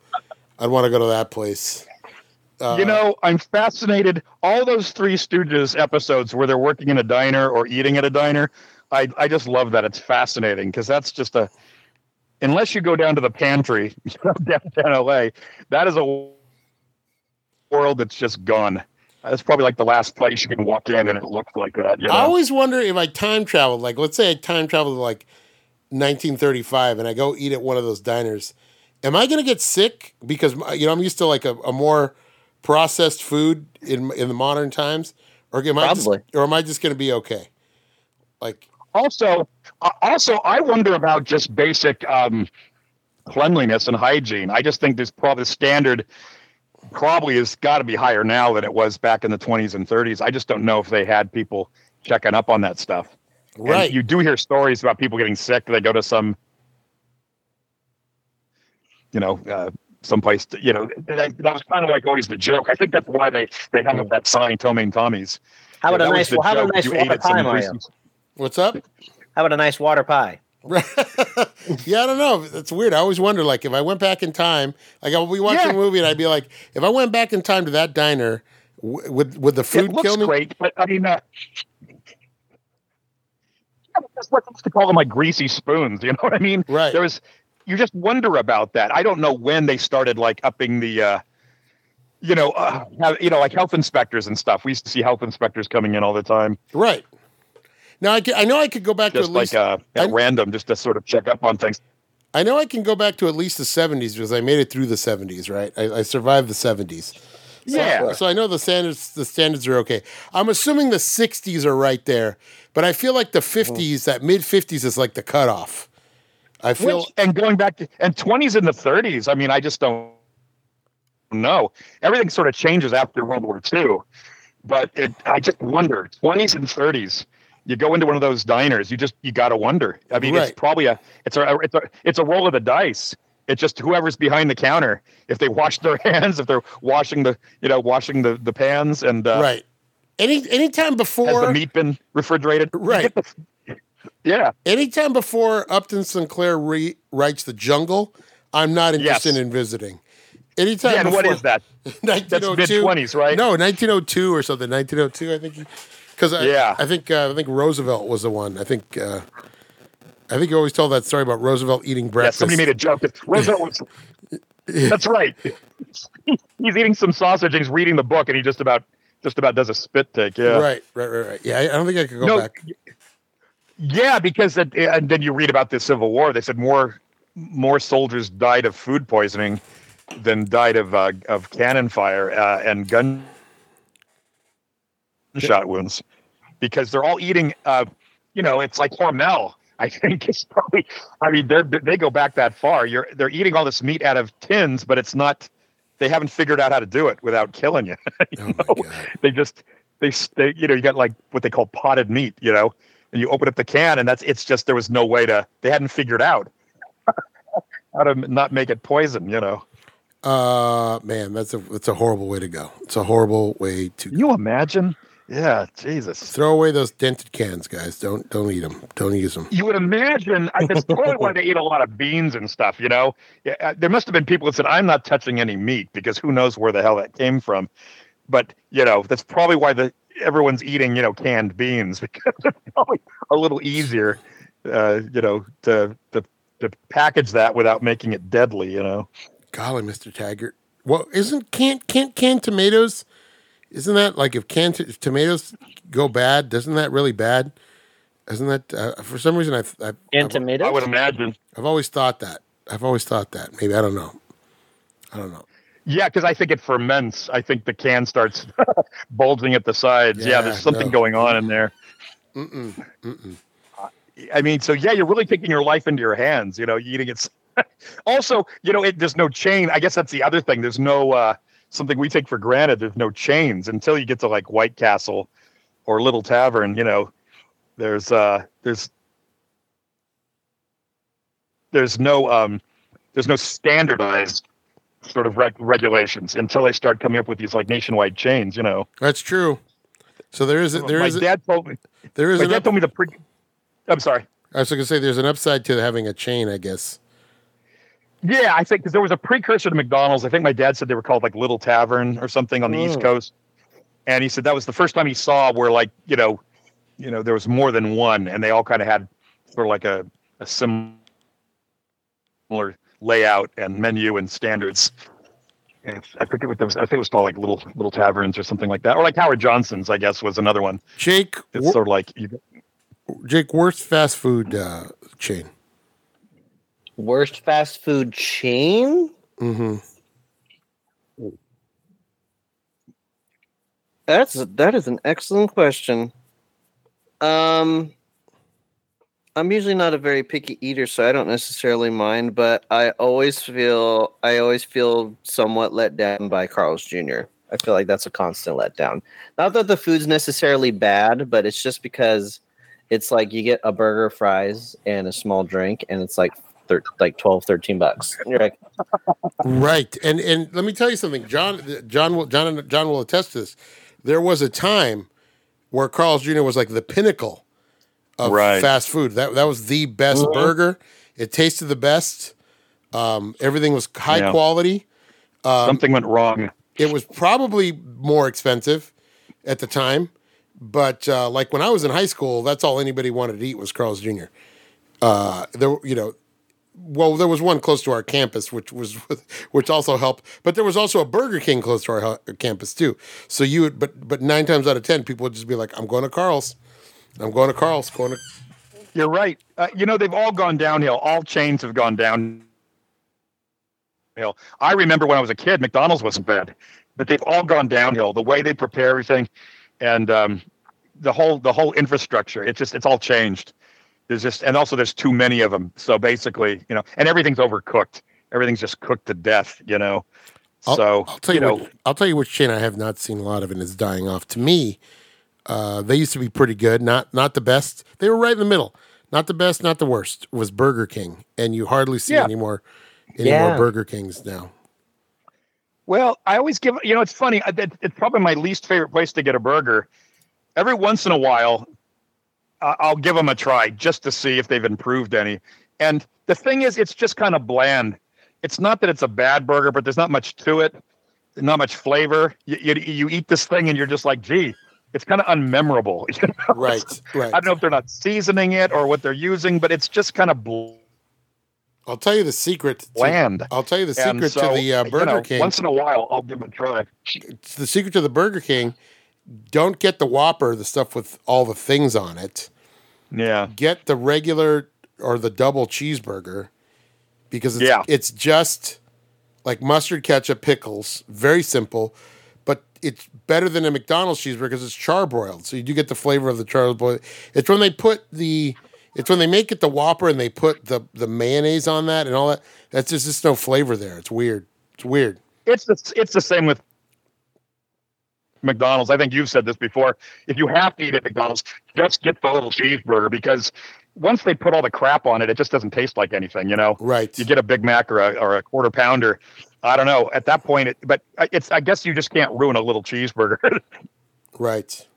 I'd want to go to that place. Uh, you know, I'm fascinated. All those Three Stooges episodes where they're working in a diner or eating at a diner, I I just love that. It's fascinating because that's just a. Unless you go down to the pantry downtown LA, that is a world that's just gone. That's probably like the last place you can walk in and it looks like that. You know? I always wonder if I time traveled. Like, let's say I time traveled to like 1935, and I go eat at one of those diners. Am I going to get sick because uh, you know I'm used to like a, a more processed food in in the modern times, or am I just, or am I just going to be okay? Like, also uh, also i wonder about just basic um, cleanliness and hygiene. I just think this probably the standard probably has got to be higher now than it was back in the 20s and 30s i just don't know if they had people checking up on that stuff. And right? you do hear stories about people getting sick. They go to some you know uh, someplace to, you know that, that was kind of like always the joke. I think that's why they they hung up that sign ptomaine tommy's. How about Yeah, a nice the how about a nice water pie, Mario? greasy- What's up? How about a nice water pie? yeah, I don't know. That's weird. I always wonder, like, if I went back in time, like I'll be watching Yeah. a movie and I'd be like, if I went back in time to that diner, w- would would the food it looks kill me? great, but I mean, uh, that's what used to call them like greasy spoons. You know what I mean? Right. There was, you just wonder about that. I don't know when they started like upping the, uh, you know, uh, you know, like health inspectors and stuff. We used to see health inspectors coming in all the time, Right. Now I, could, I know I could go back to just at least like uh, at I'm- random, just to sort of check up on things. I know I can go back to at least the 70s because I made it through the 70s, right? I, I survived the 70s. So, Yeah. So I know the standards the standards are okay. I'm assuming the 60s are right there, but I feel like the 50s, that mid 50s is like the cutoff. I feel Which, and going back to and 20s and the 30s. I mean, I just don't know. Everything sort of changes after World War II, but it, I just wonder 20s and 30s. You go into one of those diners, you just you got to wonder. I mean, Right. it's probably a it's a it's a it's a roll of the dice. It's just whoever's behind the counter. If they wash their hands, if they're washing the you know washing the the pans, and uh, right. Any anytime has before the meat been refrigerated? Right. Yeah. anytime before Upton Sinclair re- writes The Jungle, I'm not interested Yes. in visiting. Anytime Yeah. And what before- is that? That's 1902 mid 20s, right? No, 1902 or something. 1902, I think. Because I, Yeah. I think uh, I think Roosevelt was the one. I think uh, I think you always told that story about Roosevelt eating Yeah, breakfast. somebody made a joke. that Roosevelt was. That's right. He's eating some sausage and he's reading the book, and he just about just about does a spit take. Yeah, Right, right, right, right. Yeah, I, I don't think I could go No, back. yeah, because it, and then you read about the Civil War. They said more more soldiers died of food poisoning than died of uh, of cannon fire uh, and gun shot wounds because they're all eating. Uh, you know, it's like Hormel. I think it's probably. I mean, they they go back that far. You're they're eating all this meat out of tins, but it's not. They haven't figured out how to do it without killing you. Oh my god. they just they, they you know you got like what they call potted meat you know and you open up the can and that's it's just there was no way to they hadn't figured out how to not make it poison you know Uh, man, that's a that's a horrible way to go. It's a horrible way to Can you imagine yeah jesus throw away those dented cans, guys. Don't don't eat them. Don't use them. you would imagine I, that's probably why they eat a lot of beans and stuff you know yeah, uh, there must have been people that said i'm not touching any meat because who knows where the hell that came from but you know that's probably why the everyone's eating you know canned beans because it's probably a little easier uh, you know to, to to package that without making it deadly you know Golly, Mister Taggart. Well, isn't can't can't canned tomatoes? Isn't that like if canned t- if tomatoes go bad? Doesn't that really bad? Isn't that uh, for some reason I've I've, I've, tomatoes. i would imagine I've always thought that. I've always thought that. Maybe I don't know. I don't know. yeah because i think it ferments i think the can starts bulging at the sides yeah, Yeah, there's something no. going on in there Mm-mm, mm-mm. I mean, so yeah, you're really taking your life into your hands, you know, eating it. also, you know, it, there's no chain. I guess that's the other thing. There's no uh, something we take for granted. There's no chains until you get to like White Castle or Little Tavern. You know, there's uh, there's there's no um, there's no standardized sort of reg- regulations until they start coming up with these like nationwide chains. You know, That's true. So there is a, there my is dad told me. there is my dad up- told me the pre. I'm sorry. I was going to say there's an upside to having a chain. I guess. Yeah, I think because there was a precursor to McDonald's. I think my dad said they were called like Little Tavern or something on the East Mm. Coast, and he said that was the first time he saw where like you know, you know, there was more than one, and they all kind of had sort of like a a similar layout and menu and standards. And I forget what those. I think it was called like Little Little Taverns or something like that, or like Howard Johnson's. I guess was another one. Jake, It's wor- sort of like you, Jake, worst fast food uh, chain. Worst fast food chain? Mm-hmm. That's that is an excellent question. Um, I'm usually not a very picky eater, so I don't necessarily mind. But I always feel I always feel somewhat let down by Carl's Jr. I feel like that's a constant letdown. Not that the food's necessarily bad, but it's just because it's like you get a burger, fries, and a small drink, and it's like thir- like 12, 13 bucks. And you're like, Right, and and let me tell you something, John. John will John John will attest to this. There was a time where Carl's Jr. was like the pinnacle of Right. fast food. That that was the best Mhm. burger. It tasted the best. Um, everything was high Yeah. quality. Um, something went wrong. It was probably more expensive at the time, but uh, like when I was in high school, that's all anybody wanted to eat was Carl's Jr. Uh, there, you know, well, there was one close to our campus, which was which also helped, but there was also a Burger King close to our campus too. So you would, but but nine times out of ten, people would just be like, "I'm going to Carl's, I'm going to Carl's, going to." You're right. Uh, you know, they've all gone downhill. All chains have gone downhill. I remember when I was a kid, McDonald's wasn't bad, but they've all gone downhill. The way they prepare everything, and um, the whole the whole infrastructure. It's just it's all changed. There's just and also there's too many of them. So basically, you know, and everything's overcooked. Everything's just cooked to death. You know. I'll, so I'll tell you, know, what, I'll tell you which chain I have not seen a lot of and is dying off. To me, uh, they used to be pretty good. Not not the best. They were right in the middle. Not the best, not the worst. Was Burger King, and you hardly see Yeah. any more any more Burger Kings now. Well, I always give you know it's funny. That- It's probably my least favorite place to get a burger. Every once in a while, I- I'll give them a try just to see if they've improved any. And the thing is, it's just kind of bland. It's not that it's a bad burger, but there's not much to it, not much flavor. You, you, you eat this thing and you're just like, gee, it's kind of unmemorable. you know? Right, right. I don't know if they're not seasoning it or what they're using, but it's just kind of bl- I'll tell you the secret. to- bland. I'll tell you the secret so, to the uh, you Burger know, King. Once in a while, I'll give it a try. It's the secret to the Burger King. Don't get the Whopper, the stuff with all the things on it. Yeah. Get the regular or the double cheeseburger because it's, Yeah. it's just like mustard, ketchup, pickles. Very simple, but it's better than a McDonald's cheeseburger because it's charbroiled. So you do get the flavor of the charbroiled. It's when they put the, it's when they make it the Whopper and they put the the mayonnaise on that and all that. That's just, just no flavor there. It's weird. It's weird. it's the it's the same with McDonald's. I think you've said this before. If you have to eat at McDonald's, just get the little cheeseburger because once they put all the crap on it, it just doesn't taste like anything. You know, Right. you get a Big Mac or a or a quarter pounder. I don't know. At that point, it, but it's I guess you just can't ruin a little cheeseburger. Right.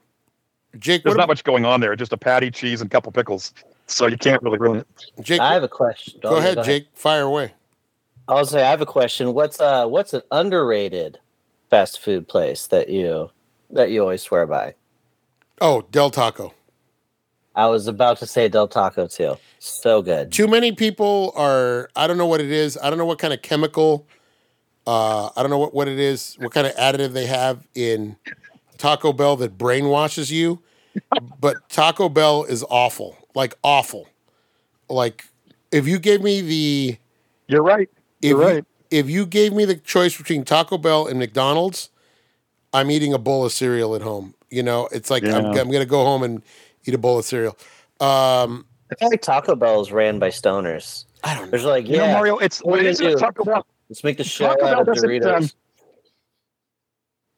Jake, There's not ab- much going on there. Just a patty, cheese, and a couple pickles. So you can't really ruin it. Jake, I have a question. go ahead, Jake. Fire away. I'll say I have a question. What's uh what's an underrated fast food place that you that you always swear by? Oh, Del Taco. I was about to say Del Taco too. So good. Too many people are. I don't know what it is. I don't know what kind of chemical. Uh, I don't know what, what it is. What kind of additive they have in Taco Bell that brainwashes you. But Taco Bell is awful. Like awful. Like if you gave me the You're right. You're you, right. If you gave me the choice between Taco Bell and McDonald's, I'm eating a bowl of cereal at home. You know, it's like I'm, I'm going to go home and eat a bowl of cereal. Um, I feel like Taco Bell is ran by stoners. I don't know. There's like, You yeah, know, Mario, it's what what do is you it? do? Taco Bell. let's make the shit Taco out Bell of doesn't, Doritos. um,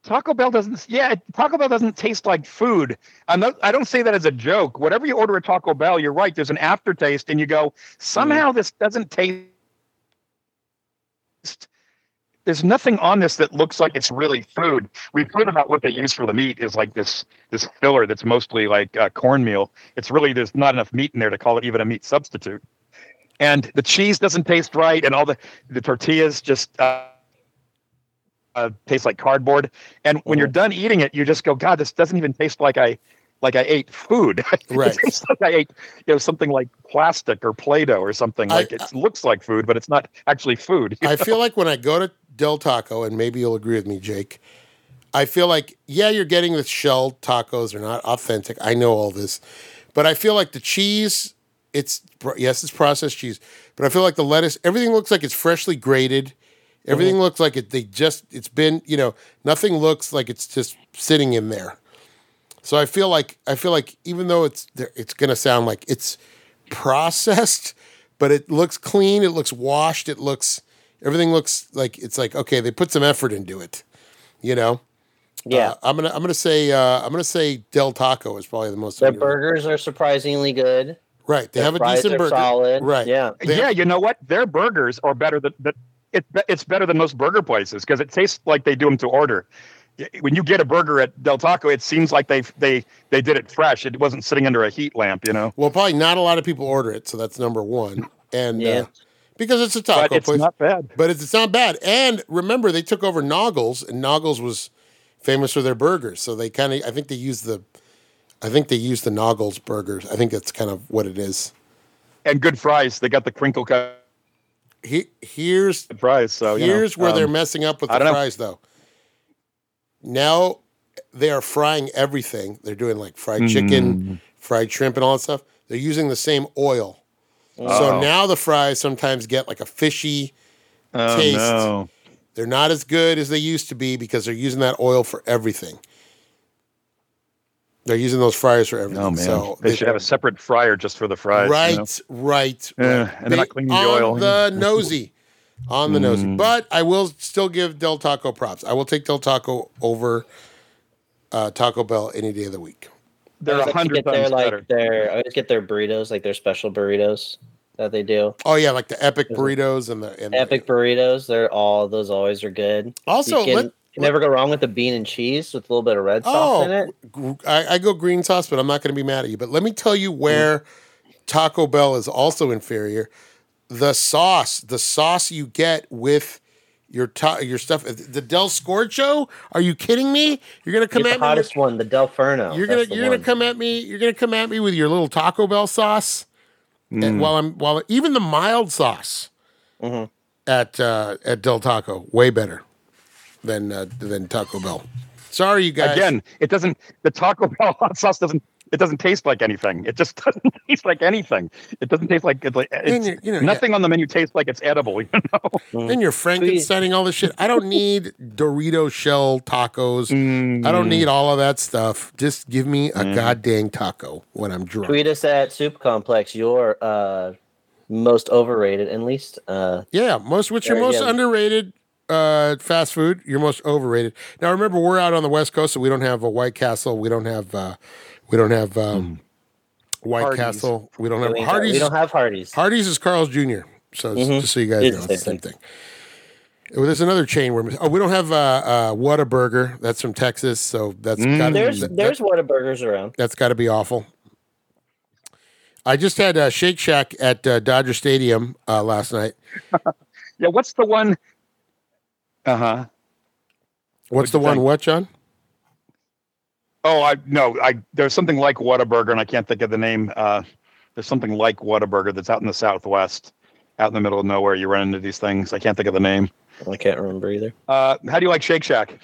Taco Bell doesn't. Yeah, Taco Bell doesn't taste like food. I'm not. I don't say that as a joke. Whatever you order at Taco Bell, you're right. There's an aftertaste, and you go, somehow this doesn't taste. There's nothing on this that looks like it's really food. We've heard about what they use for the meat is like this this filler that's mostly like uh, cornmeal. It's really there's not enough meat in there to call it even a meat substitute. And the cheese doesn't taste right, and all the the tortillas just. Uh, uh, tastes like cardboard. And when you're done eating it, you just go, God, this doesn't even taste like I like I ate food. Right. like I ate you know something like plastic or Play-Doh or something. I- Like it looks like food, but it's not actually food. I feel like when I go to Del Taco, and maybe you'll agree with me, Jake. I feel like yeah, you're getting the shell tacos. They're not authentic. I know all this, but I feel like the cheese. It's yes, it's processed cheese, but I feel like the lettuce. Everything looks like it's freshly grated. Everything mm-hmm. looks like it. They just. It's been. You know, nothing looks like it's just sitting in there. So I feel like I feel like even though it's it's gonna sound like it's processed, but it looks clean. It looks washed. It looks everything looks like it's like okay, they put some effort into it. You know. yeah, Uh, I'm gonna I'm gonna say uh, I'm gonna say Del Taco is probably the most their burgers are surprisingly good. Right, they Their have a decent are burger. solid. Right. Yeah. They- yeah, you know what? Their burgers are better than that. It's it's better than most burger places because it tastes like they do them to order. Y- When you get a burger at Del Taco, it seems like they they they did it fresh. It wasn't sitting under a heat lamp, you know. Well, probably not a lot of people order it, so that's number one. And Yeah. uh, because it's a taco But it's place, not bad. but it's, it's not bad. And remember, they took over Naugles, and Naugles was famous for their burgers. So they kind of, I think they used the, I think they used the Naugles burgers. I think that's kind of what it is. And good fries. They got the crinkle cut He, here's fries. So you know, here's where they're um, messing up with the don't know. fries, though. Now they are frying everything. They're doing like fried chicken, Mm. fried shrimp, and all that stuff. They're using the same oil. So Oh. now the fries sometimes get like a fishy Oh, taste. no. They're not as good as they used to be because they're using that oil for everything. They're using those fryers for everything. Oh man, So they, should have a separate fryer just for the fries. you right, know? right, Yeah, and they're not cleaning the on oil. the nosy, on the nosy. Mm. But I will still give Del Taco props. I will take Del Taco over uh, Taco Bell any day of the week. They're I a always like to hundred get their times like better. their I always get their burritos, like their special burritos that they do. Oh yeah, like the epic Mhm. burritos and the and the- Epic burritos, they're all those always are good. Also, you can, let, you never go wrong with the bean and cheese with a little bit of red sauce in oh, it. I, I go green sauce, but I'm not going to be mad at you. But let me tell you where Taco Bell is also inferior. The sauce, the sauce you get with your ta- your stuff, the Del Scorcho. Are you kidding me? You're going to come Get at the me. hottest one, the Del Ferno. You're gonna That's the you're gonna one. come at me. You're gonna come at me with your little Taco Bell sauce. Mm. And while I'm while even the mild sauce Mhm. at uh, at Del Taco way better than uh, than Taco Bell. Sorry, you guys. Again, it doesn't. The Taco Bell hot sauce doesn't. It doesn't taste like anything. It just doesn't taste like anything. It doesn't taste like it's like it's, you're- know, nothing on the menu tastes like it's edible. You know. Then you're Frankensteining all this shit. I don't need Dorito shell tacos. I don't need all of that stuff. Just give me a goddamn taco when I'm drunk. Tweet us at Soup Complex, your uh, most overrated and least. Uh, Yeah, most what's your most yeah. underrated uh, fast food? Your most overrated. Now remember, we're out on the West Coast, so we don't have a White Castle. We don't have. Uh, we don't have um, White Hardee's. Castle. We don't have ain't- Hardee's. we don't have Hardee's. Hardee's is Carl's Jr. So it's- Mhm. just so you guys It's know, the it's the same same thing. Well, there's another chain where oh we don't have uh, uh, Whataburger. That's from Texas, so that's Mm. got There's that, there's Whataburgers around. that's got to be awful. I just had uh, Shake Shack at uh, Dodger Stadium uh, last night. Yeah. What's the one? Uh huh. What's What'd the one? think? What, John? Oh, I no. I there's something like Whataburger, and I can't think of the name. Uh, there's something like Whataburger that's out in the Southwest, out in the middle of nowhere. You run into these things. I can't think of the name. I can't remember either. Uh, how do you like Shake Shack?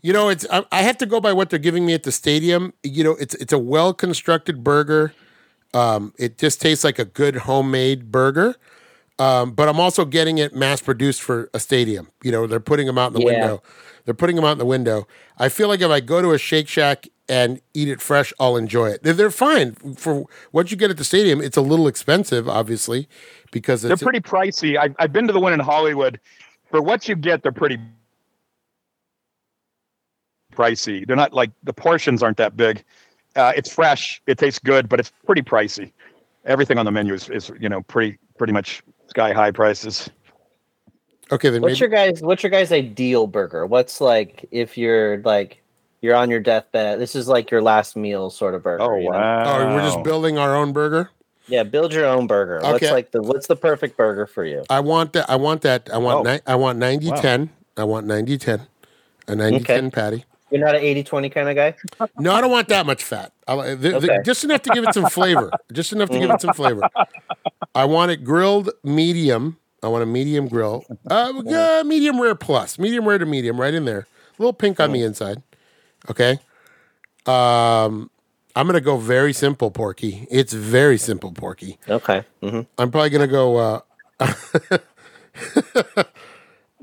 You know, it's I, I have to go by what they're giving me at the stadium. You know, it's it's a well constructed burger. Um, it just tastes like a good homemade burger. Um, but I'm also getting it mass produced for a stadium. You know, they're putting them out in the Yeah. window. They're putting them out in the window. I feel like if I go to a Shake Shack and eat it fresh, I'll enjoy it. They're, they're fine for what you get at the stadium. It's a little expensive, obviously, because They're pretty pricey. I've I've been to the one in Hollywood. For what you get, they're pretty pricey. They're not like the portions aren't that big. Uh, it's fresh. It tastes good, but it's pretty pricey. Everything on the menu is, is you know pretty pretty much sky high prices. okay. Then What's maybe, your guys? What's your guys' ideal burger? What's like if you're like you're on your deathbed? This is like your last meal sort of burger. Oh you know? wow! oh, we're just building our own burger. Yeah, build your own burger. Okay. What's like the what's the perfect burger for you? I want that. I want that. I want. Oh. Ni- I want 90 Wow. 10. I want 90 10. A 90 Okay. 10 patty. You're not an 80-20 kind of guy. No, I don't want that much fat. I, li- the, the- just enough to give it some flavor. Just enough to give it some flavor. I want it grilled medium. I want a medium grill. Uh, uh, medium rare plus. Medium rare to medium, right in there. A little pink on the inside. Okay. Um, I'm gonna go very simple, Porky. It's very simple, Porky. Okay. hmm I'm probably gonna go. Uh,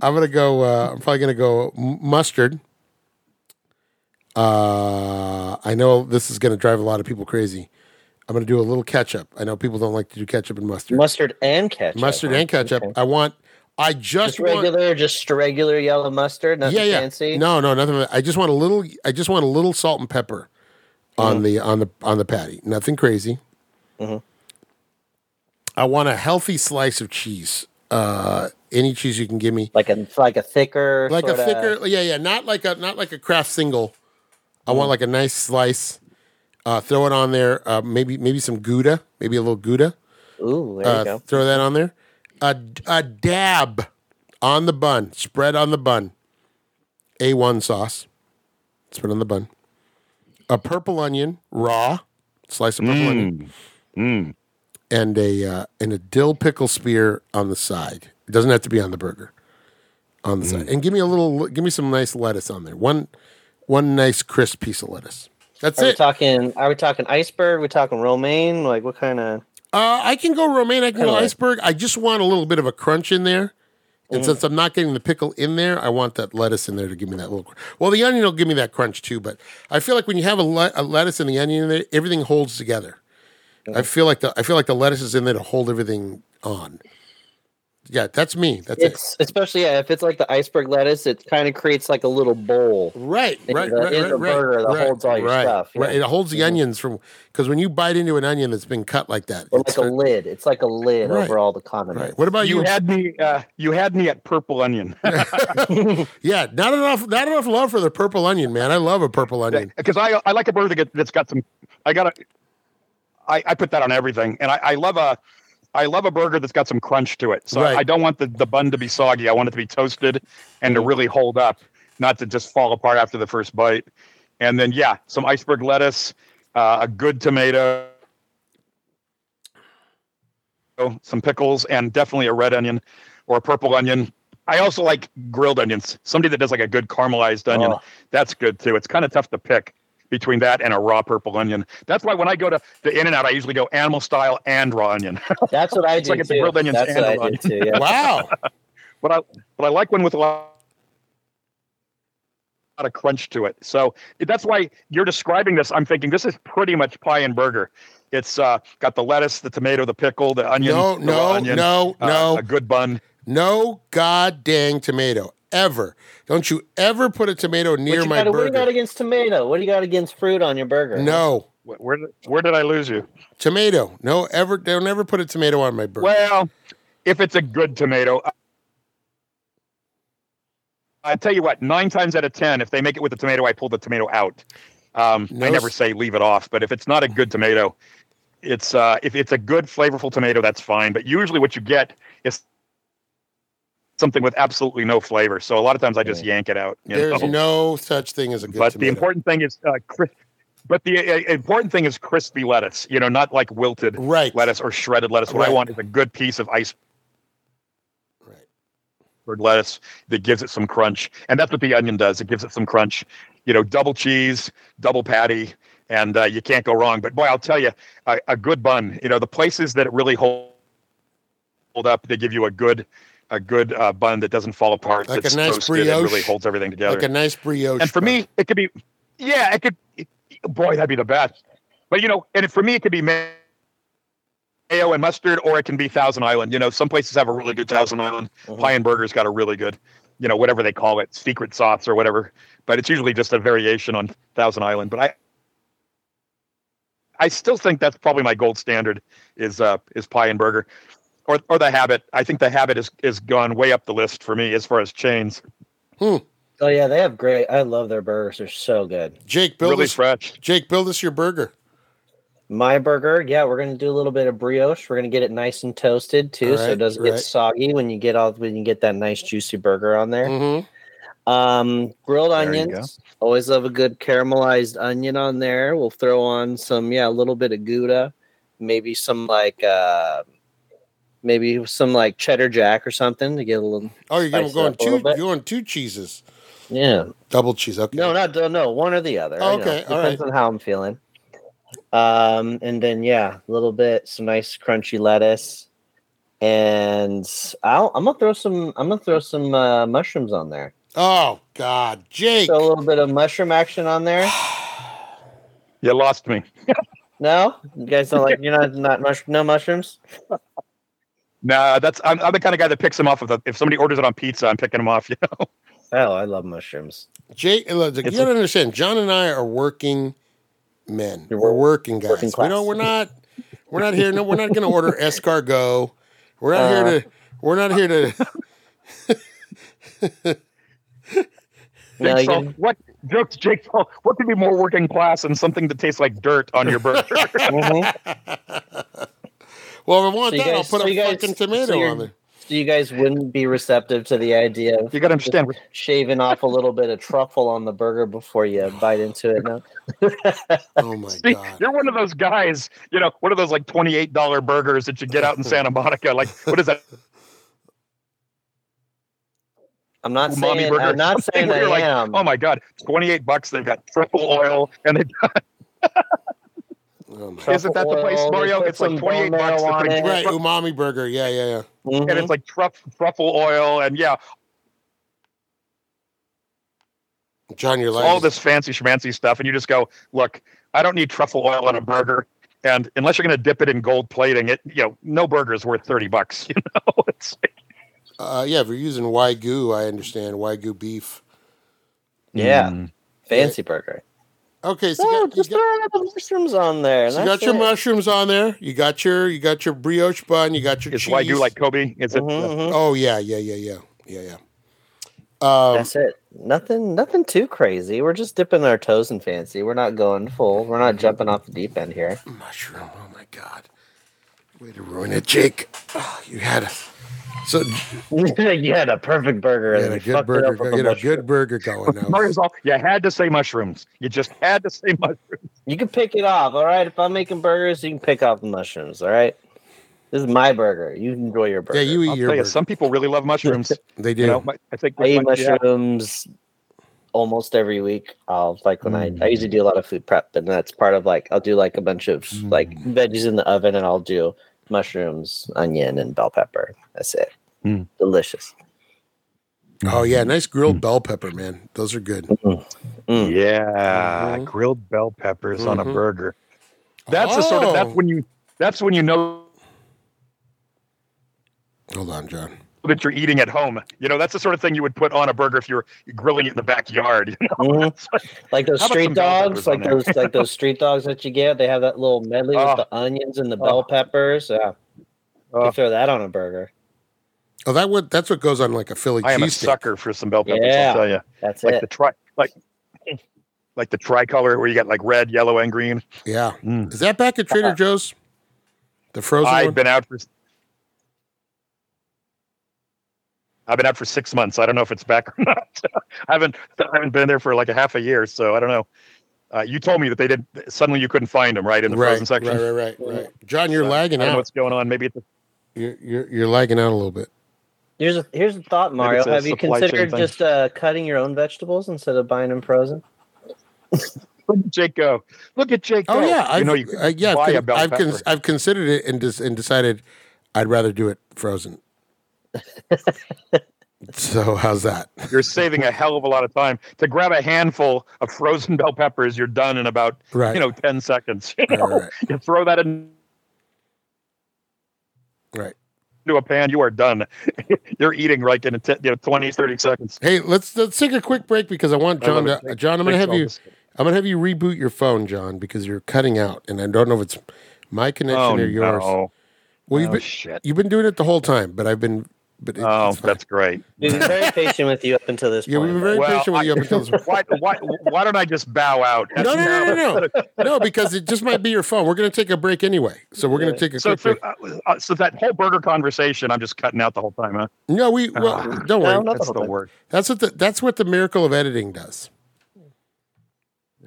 I'm gonna go. Uh, I'm probably gonna go mustard. Uh, I know this is gonna drive a lot of people crazy. I'm gonna do a little ketchup. I know people don't like to do ketchup and mustard. Mustard and ketchup. mustard and ketchup. Okay. I want. I just, Just want. regular, just regular yellow mustard. Nothing yeah, yeah. fancy. No, no, nothing. I just want a little. I just want a little salt and pepper on Mm-hmm. the on the on the patty. Nothing crazy. Mhm. I want a healthy slice of cheese. Uh, any cheese you can give me, Like a like a thicker, like a thicker. Yeah, yeah. Not like a not like a Kraft single. I Mm-hmm. want like a nice slice. Uh, throw it on there. Uh, maybe maybe some gouda. Maybe a little gouda. Ooh, there Uh, you go. throw that on there. A, a dab on the bun. Spread on the bun. A1 sauce. Spread on the bun. A purple onion, raw. Slice of purple onion. Mm. And a uh, and a dill pickle spear on the side. It doesn't have to be on the burger. On the Mm. side. And give me a little give me some nice lettuce on there. One one nice crisp piece of lettuce. That's Are we it. talking? Are we talking iceberg? we talking romaine? Like what kind of? Uh, I can go romaine. I can go like- iceberg. I just want a little bit of a crunch in there. And Mhm. since I'm not getting the pickle in there, I want that lettuce in there to give me that little. Well, the onion will give me that crunch too, but I feel like when you have a, le- a lettuce and the onion in there, everything holds together. I feel like the I feel like the lettuce is in there to hold everything on. Yeah, that's me. That's it. Especially yeah, if it's like the iceberg lettuce, it kind of creates like a little bowl. Right, in right, the- right, in right, the right, burger that right, holds all your right, stuff, Right, yeah. it holds the Mhm. onions from because when you bite into an onion that's been cut like that, Or it's like a start- lid. It's like a lid Right. over all the condiments. right. What about You you? had me. Uh, you had me at purple onion yeah, not enough, not enough love for the purple onion, man. I love a purple onion. because I I like a burger that get- that's got some. I got to I, I put that on everything, and I, I love a. I love a burger that's got some crunch to it. So Right. I don't want the, the bun to be soggy. I want it to be toasted and to really hold up, not to just fall apart after the first bite. And then yeah, some iceberg lettuce, uh, a good tomato, some pickles, and definitely a red onion or a purple onion. I also like grilled onions. Somebody that does like a good caramelized onion, Oh. that's good too. It's kind of tough to pick between that and a raw purple onion. That's why when I go to the In and Out, I usually go animal style and raw onion. That's what I It's do like it's a too. grilled onions That's and what a I raw onion. too. Yeah. Wow. but I but I like one with a lot of crunch to it. So that's why you're describing this. I'm thinking this is pretty much pie and burger. It's uh, got the lettuce, the tomato, the pickle, the onion, No, the no, onion, no, uh, no, a good bun. no, god dang tomato ever. Don't you ever put a tomato What near you, my got, what do you got against tomato? What do you got against fruit on your burger? No Where did, where did I lose you? tomato. No, ever. Don't ever put a tomato on my burger. Well, if it's a good tomato, I tell you what, nine times out of ten, if they make it with the tomato, I pull the tomato out. Um, No I never say leave it off, but if it's not a good tomato, it's uh, if it's a good flavorful tomato, that's fine. But usually, what you get is something with absolutely no flavor. So a lot of times, I just yank it out. There's know? no such thing as a good but tomato. the important thing is uh, cris- but the uh, important thing is crispy lettuce. You know, not like wilted right, lettuce or shredded lettuce. What I want is a good piece of ice right. lettuce that gives it some crunch. And that's what the onion does. It gives it some crunch. You know, double cheese, double patty, and uh, you can't go wrong. But boy, I'll tell you, a, a good bun. You know, the places that it really hold, hold up, they give you a good a good uh, bun that doesn't fall apart. Like a nice toasted and brioche. really holds everything together. Like a nice brioche. and for bun. me, it could be, yeah, it could. boy, that'd be the best. But you know, and for me, it could be mayo and mustard, or it can be Thousand Island. You know, some places have a really good Thousand Island. Mhm. Pie and Burger's got a really good, you know, whatever they call it, secret sauce or whatever. But it's usually just a variation on Thousand Island. But I, I still think that's probably my gold standard is uh is Pie and Burger, or or the Habit. I think the Habit is is gone way up the list for me as far as chains. Oh yeah, they have great. I love their burgers. They're so good. Jake, build really us. fresh. Jake, build us your burger. My burger, yeah, we're gonna do a little bit of brioche. We're gonna get it nice and toasted too, so it doesn't right. get soggy when you get all when you get that nice juicy burger on there. Mm-hmm. Um, grilled There onions. Always love a good caramelized onion on there. We'll throw on some, yeah, a little bit of Gouda, maybe some like uh maybe some like cheddar jack or something to get a little Oh, you're Spice going up two. bit. You're going two cheeses, yeah. double cheese. Okay. No, not no, one or the other. you know, Okay, all depends on how I'm feeling. Um, and then yeah, a little bit some nice crunchy lettuce, and I'll I'm gonna throw some I'm gonna throw some uh, mushrooms on there. Oh God, Jake. So a little bit of mushroom action on there. You lost me. No, you guys don't like you're not not mush no mushrooms. Nah, that's I'm, I'm the kind of guy that picks them off. Of the, if somebody orders it on pizza, I'm picking them off. You know, Oh, I love mushrooms. Jake, you It's gotta understand. John and I are working men. You're We're working guys. working we don't. We're not. We're not here. No, we're not going to order escargot. We're not Uh. here to. We're not here to. Jake you- Paul, what jokes, Jake Paul? What could be more working class than something that tastes like dirt on your burger? Mhm. Well, if I want So you that, I'll guys- put so a guys- fucking tomato you're- on there. So you guys wouldn't be receptive to the idea of you got to understand. shaving off a little bit of truffle on the burger before you bite into it. No. Oh my See, God. you're one of those guys, you know, one of those like twenty-eight dollar burgers that you get out in Santa Monica. Like, what is that? I'm not umami saying. burger. I'm not saying where I you're like, am. Oh my god, twenty eight bucks. They've got truffle oil, and they got My- Truffle isn't that the place, Mario? put It's like twenty eight bucks. marrow It's like right, tru- umami burger. Yeah, yeah, yeah. and Mhm. it's like truff, truffle oil, and yeah, John, you're like all this fancy schmancy stuff, and you just go, look, I don't need truffle oil on a burger. And unless you're going to dip it in gold plating, it you know no burger is worth thirty bucks. You know, it's Uh, yeah, if you're using wagyu, I understand wagyu beef. Yeah, Mm. fancy burger. Okay, so No, you got, you just got, throw the mushrooms on there. so you got your it. mushrooms on there. You got your you got your brioche bun. You got your Is cheese. wagyu like Kobe? Is it? Mhm, mhm. Oh yeah, yeah, yeah, yeah, yeah, yeah. Um, That's it. Nothing, nothing too crazy. We're just dipping our toes in fancy. We're not going full. We're not jumping off the deep end here. mushroom. Oh my god, way to ruin it, Jake. Oh, you had a, so you had a perfect burger. you and had a good burger. up with You a had a good burger going now. Mario's all, you had to say mushrooms. You just had to say mushrooms. You can pick it off, all right. If I'm making burgers, you can pick off the mushrooms, all right. This is my burger. You enjoy your burger. Yeah, you eat I'll your tell you, burger. some people really love mushrooms. They do. you know, my- I think I eat my- yeah. mushrooms almost every week. I'll like when Mm. I I usually do a lot of food prep, and that's part of like I'll do like a bunch of like Mm. veggies in the oven, and I'll do mushrooms, onion, and bell pepper. That's it. Mm. Delicious. oh yeah, nice grilled bell pepper, man. Those are good. Mm. Yeah, Mhm. grilled bell peppers on a Mhm. burger. That's the sort of that's Oh. when you that's when you know Hold on, John. That you're eating at home. You know, that's the sort of thing you would put on a burger if you're grilling it in the backyard. You know? Mhm. Like, Like those street dogs, peppers on like there? those like those street dogs that you get. They have that little medley Oh. with the onions and the Oh. bell peppers. Yeah, you Oh. can throw that on a burger. Oh, that would that's what goes on like a Philly I am a cheesesteak. sucker for some bell peppers. Yeah. I'll tell you, That's like it. the tri like like the tricolor where you got like red, yellow, and green. Yeah, Mm. is that back at Trader Joe's? The frozen I've one. been out for. I've been out for six months. I don't know if it's back or not. I haven't. I haven't been there for like a half a year, so I don't know. Uh, you told me that they did. Suddenly, you couldn't find them right in the right, frozen section. right, right, right, right. John, you're So, lagging I don't know out. what's going on. Maybe it's a, You're, you're you're lagging out a little bit. Here's a here's a thought, Mario. a Have you considered just uh, cutting your own vegetables instead of buying them frozen? look at Jake go. Look at Jake Oh yeah, I've, you know you uh, yeah, buy I've, a bell I've, cons- I've considered it and dis- and decided I'd rather do it frozen. So how's that? You're saving a hell of a lot of time to grab a handful of frozen bell peppers. You're done in about Right. you know ten seconds. You, Right, know? right, you throw that in right. into a pan. You are done. You're eating like in a t- you know 20, 30 seconds. Hey, let's let's take a quick break because I want John love to. John. I'm gonna have you. I'm gonna have you reboot your phone, John, because you're cutting out, and I don't know if it's my connection Oh or yours. no! Well, you've oh been shit! you've been doing it the whole time, but I've been. But it, Oh, that's great. We've been very patient with you up until this yeah, point. we've been very Well, patient with you up until this. Why, why, why don't I just bow out? No, no, no, no, no, no, because it just might be your phone. We're gonna take a break anyway, so we're gonna take a So, quick so, break. uh, uh, so that whole burger conversation, I'm just cutting out the whole time, huh? No, we well, Ah. don't No, worry. not That's the thing. word. That's what the that's what the miracle of editing does.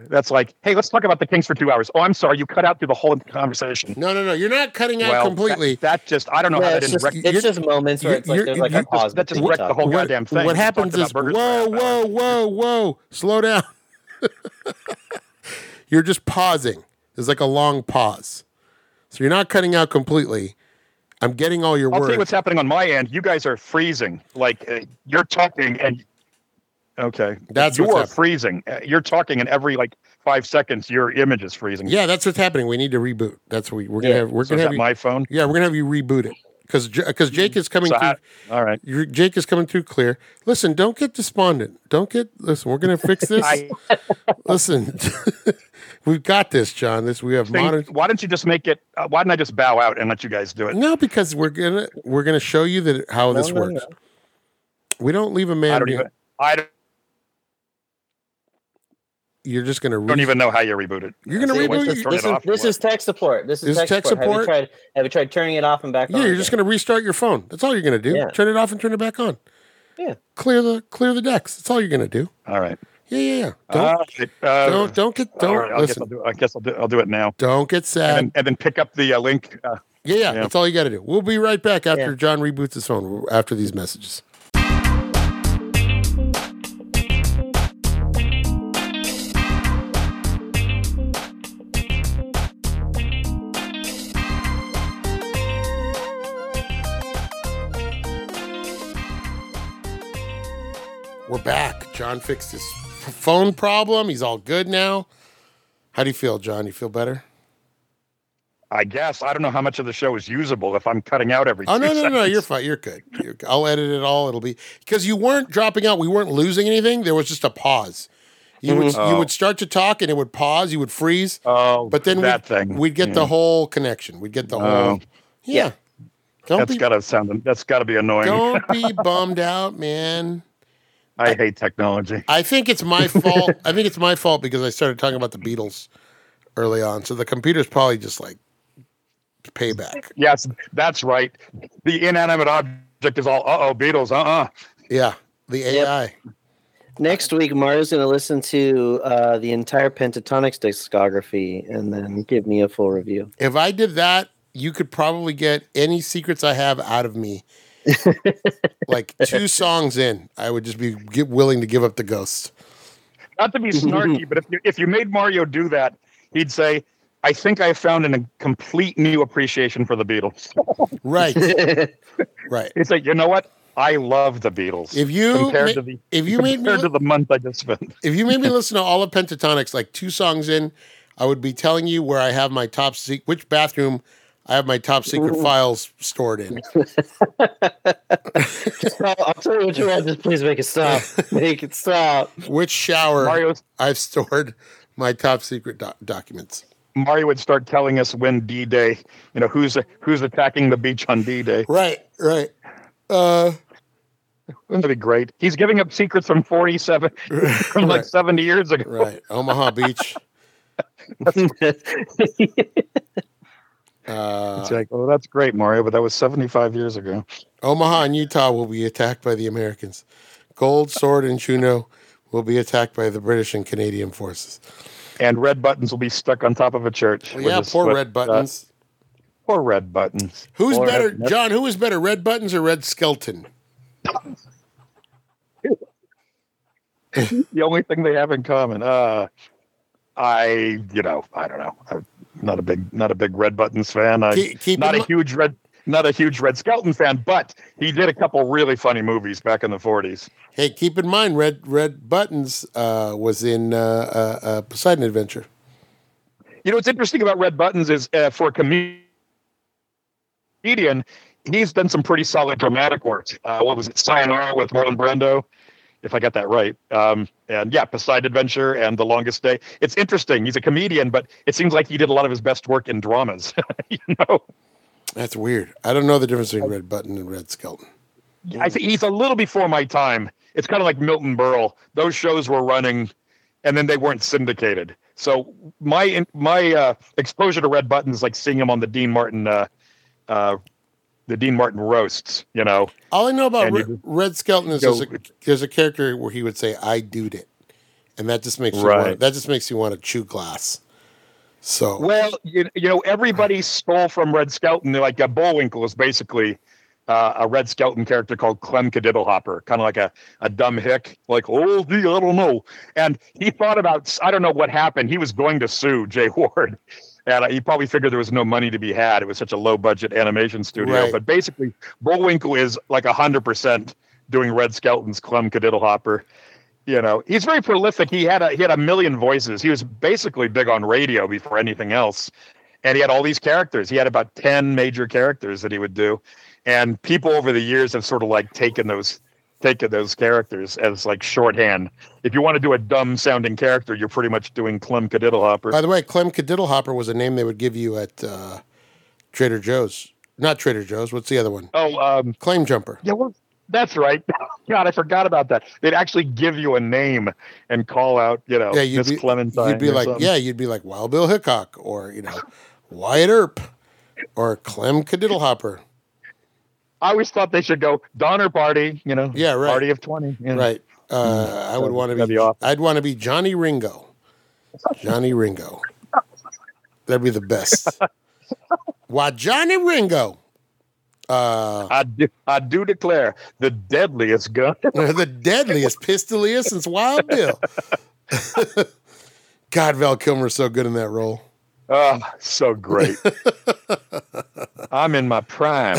That's like, hey, let's talk about the Kings for two hours. Oh, I'm sorry, you cut out through the whole conversation. No, no, no. You're not cutting out Well, completely. That, that just, I don't know Yeah, how that didn't just, wreck. you're- it's just moments where it's like you're- there's like you- a pause. that just between wrecked the whole what, goddamn thing. what happens is whoa, half an hour. whoa, whoa, whoa. Slow down. you're just pausing. There's like a long pause. So you're not cutting out completely. I'm getting all your I'll tell you words. what's happening on my end. You guys are freezing. Like uh, you're talking and okay, That's you are freezing. Uh, you're talking, and every like five seconds, your image is freezing. Yeah, that's what's happening. We need to reboot. That's what we, we're gonna Yeah. have. We're So gonna is have that you, my phone? yeah, we're gonna have you reboot it because because Jake is coming So through. how- all right. your- Jake is coming through clear. Listen, don't get despondent. Don't get. Listen, we're gonna fix this. I listen, we've got this, John. This we have think, modern. why don't you just make it? Uh, why didn't I just bow out and let you guys do it? No, because we're gonna we're gonna show you that how No, this no, works. no. We don't leave a man. I don't even. I don't, You're just gonna. don't even know how you reboot it. You're gonna reboot once it? you This it is off, this what? is tech support. This is, This is tech, tech support. support? Have you tried? Have you tried turning it off and back on? Yeah, you're just gonna restart your phone. That's all you're gonna do. Yeah. Turn it off and turn it back on. Yeah. Clear the clear the decks. That's all you're gonna do. all right. Yeah, yeah, yeah. Don't All right, uh, don't don't get don't right, I guess listen. I'll do. I guess I'll do. I'll do it now. Don't get And sad. then, and then pick up the uh, link. Uh, yeah, yeah, yeah. that's all you got to do. We'll be right back after Yeah. John reboots his phone after these messages. We're back. John fixed his phone problem. He's all good now. How do you feel, John? You feel better? I guess I don't know how much of the show is usable if I'm cutting out every. Oh no, no, no, you're fine. You're good. You're. I'll edit it all. It'll be because you weren't dropping out. We weren't losing anything. There was just a pause. You would you mm-hmm. Oh. would start to talk and it would pause. You would freeze. Oh, But then that we'd, thing. we'd get Yeah. the mm. whole connection. We'd get the oh. whole. Oh. Yeah. Don't That's be gotta sound. That's gotta be annoying. don't be bummed out, man. I hate technology. I think it's my fault. I think it's my fault because I started talking about the Beatles early on. So the computer's probably just like payback. Yes, that's right. The inanimate object is all. Uh oh, Beatles. Uh uh Yeah. The AI. Next week, Mario's going to listen to uh, the entire Pentatonix discography and then give me a full review. If I did that, you could probably get any secrets I have out of me. like two songs in, I would just be willing to give up the ghost. Not to be snarky, but if you if you made Mario do that, he'd say, "I think I found an, a complete new appreciation for the Beatles." Right. right. He's like, "You know what? I love the Beatles." If you compared ma- to the if you made me compared to the month I just spent. if you made me listen to all of Pentatonix, like two songs in, I would be telling you where I have my top secret, which bathroom I have my top secret files stored in. I'll tell you what you want. Just please make it stop. Make it stop. Which shower Mario's I've stored my top secret doc- documents. Mario would start telling us when D Day, you know, who's who's attacking the beach on D Day. Right, right. Uh, Wouldn't that be great? He's giving up secrets from 47, from like Right. 70 years ago. right. Omaha Beach. Uh, It's like, oh, that's great, Mario, but that was 75 years ago. Omaha and Utah will be attacked by the Americans. Gold, Sword, and Juno will be attacked by the British and Canadian forces. And red buttons will be stuck on top of a church. Well, yeah, poor foot- red uh, buttons. poor red buttons. Who's Poor better, red- John? Who is better, red buttons or Red Skelton? the only thing they have in common. Uh, I, you know, I don't know. Not a big, not a big Red Buttons fan. I'm Keep, keep not a huge Red, not a huge Red Skelton fan. But he did a couple really funny movies back in the 40s. hey, keep in mind, red red buttons uh, was in uh, uh, uh, Poseidon Adventure. You know what's interesting about Red Buttons is uh, for a comedian, he's done some pretty solid dramatic work. Uh, what was it, Sayonara with Marlon Brando, if I got that right. Um, and yeah, Poseidon Adventure and The Longest Day. It's interesting. He's a comedian, but it seems like he did a lot of his best work in dramas. you know, That's weird. I don't know the difference between red button and Red Skelton. I think he's a little before my time. It's kind of like Milton Berle. Those shows were running, and then they weren't syndicated. So my my uh, exposure to Red Button is like seeing him on the Dean Martin, uh, uh, the Dean Martin roasts. You know, All I know about Re- Red Skelton is Go- there's a, there's a character where he would say, "I doed it," and that just makes you Right. want, that just makes you want to chew glass. So well, you, you know, everybody stole from Red Skelton. Like a Bullwinkle is basically uh, a Red Skelton character called Clem Cadiddlehopper, kind of like a, a dumb hick, like, oh, gee, I don't know. And he thought about, I don't know what happened. He was going to sue Jay Ward. And he probably figured there was no money to be had. It was such a low budget animation studio. Right. But basically, Bullwinkle is like 100% doing Red Skelton's Clem Cadiddlehopper. You know, he's very prolific. He had a he had a million voices. He was basically big on radio before anything else. And he had all these characters. He had about 10 major characters that he would do. And people over the years have sort of like taken those taken those characters as like shorthand. If you want to do a dumb sounding character, you're pretty much doing Clem Cadiddlehopper. By the way, Clem Cadiddlehopper was a name they would give you at uh, Trader Joe's. Not Trader Joe's. What's the other one? oh, um, Claim Jumper. yeah, well, that's right. God, I forgot about that. They'd actually give you a name and call out, you know, Yeah, you'd Miss be, Clementine. you'd be like, something. yeah, you'd be like Wild Bill Hickok or you know Wyatt Earp or Clem Cadiddlehopper. I always thought they should go Donner Party, you know, Yeah, right. Party of 20. yeah. Right. Uh, I would So want to be. be. I'd want to be Johnny Ringo. Johnny Ringo. That'd be the best. Why, Johnny Ringo? Uh, I do, I do declare the deadliest gun. the deadliest, pistoliest since Wild Bill. God, Val Kilmer's so good in that role. Oh, so great. I'm in my prime.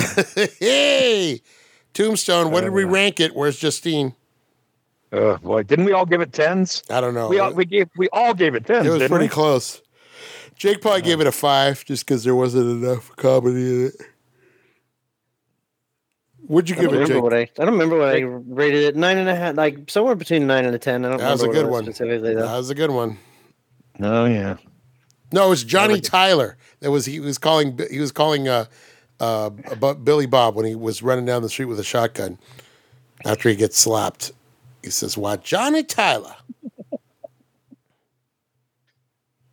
hey, Tombstone. What did we uh, rank it? Where's Justine? Oh boy, didn't we all give it tens? I don't know. We all we gave we all gave it tens. it was didn't pretty we? close. Jake probably gave it a five just because there wasn't enough comedy in it. What'd you I don't give it, remember Jake? what I. I don't remember what I rated it. Nine and a half, like somewhere between nine and a ten. I don't That was a good one. was specifically That was a good one. Oh yeah. No, it was Johnny like. Tyler. That was he was calling he was calling uh uh Billy Bob when he was running down the street with a shotgun after he gets slapped. He says, "What, Johnny Tyler?"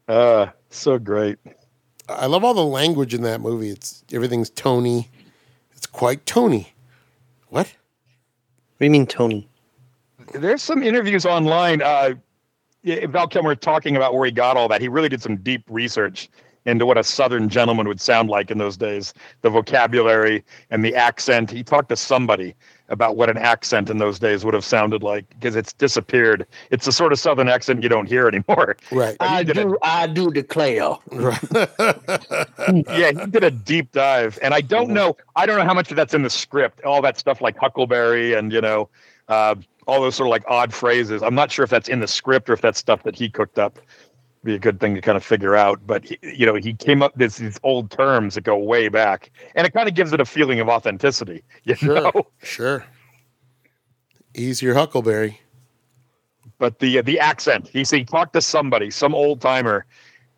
Uh so great. I love all the language in that movie. It's everything's Tony. It's quite Tony. What? What do you mean, Tony? There's some interviews online. Uh, yeah, Val Kilmer talking about where he got all that. He really did some deep research into what a Southern gentleman would sound like in those days, the vocabulary and the accent. He talked to somebody about what an accent in those days would have sounded like because it's disappeared. It's the sort of Southern accent you don't hear anymore. Right. I do. did a- I do declare. right. yeah, he did a deep dive, and I don't know. I don't know how much of that's in the script. All that stuff like Huckleberry and you know, uh, all those sort of like odd phrases. I'm not sure if that's in the script or if that's stuff that he cooked up. Be a good thing to kind of figure out. But he, you know, he came up with these old terms that go way back, and it kind of gives it a feeling of authenticity. You Sure. know, Sure. He's your Huckleberry. but the the accent. He said he talked to somebody, some old timer,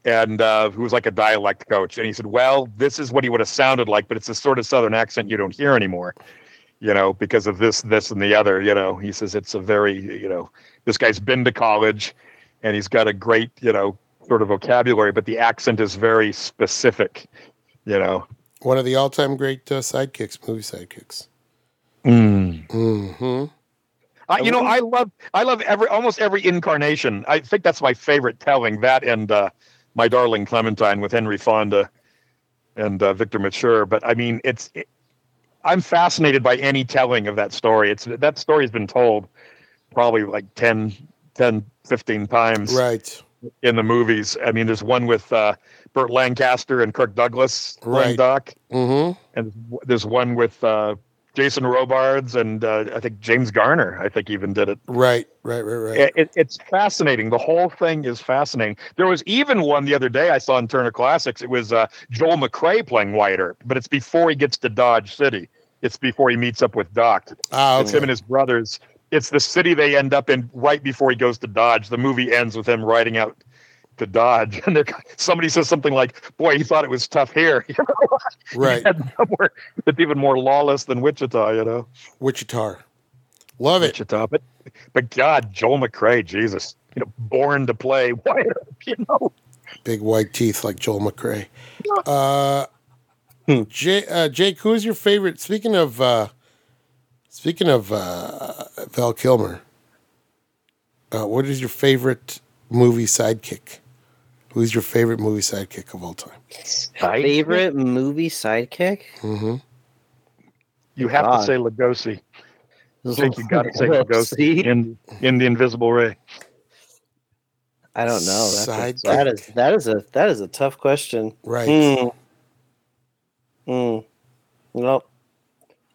and uh, who was like a dialect coach, and he said, "Well, this is what he would have sounded like, but it's a sort of southern accent you don't hear anymore, you know, because of this, this, and the other." You know, he says it's a very, you know, this guy's been to college, and he's got a great, you know, sort of vocabulary, but the accent is very specific, you know. One of the all-time great uh, sidekicks, movie sidekicks. hmm I, you know, I love, I love every, almost every incarnation. I think that's my favorite telling. That and uh, my darling Clementine with Henry Fonda and uh, Victor Mature. But I mean, it's, it, I'm fascinated by any telling of that story. It's that story's been told probably like 10, 10 15 times Right. in the movies. I mean, there's one with uh, Burt Lancaster and Kirk Douglas playing Right. Doc, hmm and there's one with uh, Jason Robards and uh, I think James Garner. I think even did it. Right. Right. Right. Right. It, it, it's fascinating. The whole thing is fascinating. There was even one the other day I saw in Turner Classics. It was uh, Joel McCrea playing Earp, but it's before he gets to Dodge City. It's before he meets up with Doc. Ah, It's him and his brothers. It's the city they end up in right before he goes to Dodge. The movie ends with him riding out to Dodge, and they're, somebody says something like, "Boy, he thought it was tough here." You know, Right. somewhere that's even more lawless than Wichita. You know, Wichita. Love it. Wichita. But but God, Joel McCrea, Jesus, you know, born to play Earp, You know, Big white teeth like Joel McCrea. Uh, Jay, uh, Jake, who's your favorite? Speaking of, uh, speaking of uh, Val Kilmer, uh, what is your favorite movie sidekick? Who's your favorite movie sidekick of all time? Favorite movie sidekick? Mm-hmm. You have God. to say Lugosi. I think you got to say Lugosi in in the Invisible Ray. I don't know. That's a, that is that is a that is a tough question. Right. Hmm. Hmm. Nope.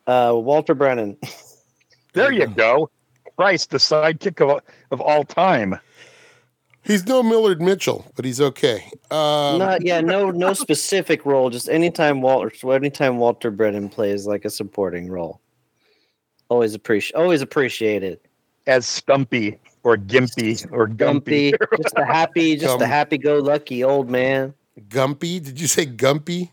Uh, Walter Brennan. There you go. Christ, the sidekick of of all time. He's no Millard Mitchell, but he's okay. Um, Not yeah, no no specific role. Just anytime Walter anytime Walter Brennan plays like a supporting role. Always appreciate always appreciate it. As Stumpy or Gimpy or Gumpy. Gumpy, just a happy, just Gump. a happy-go-lucky old man. Gumpy? Did you say Gumpy?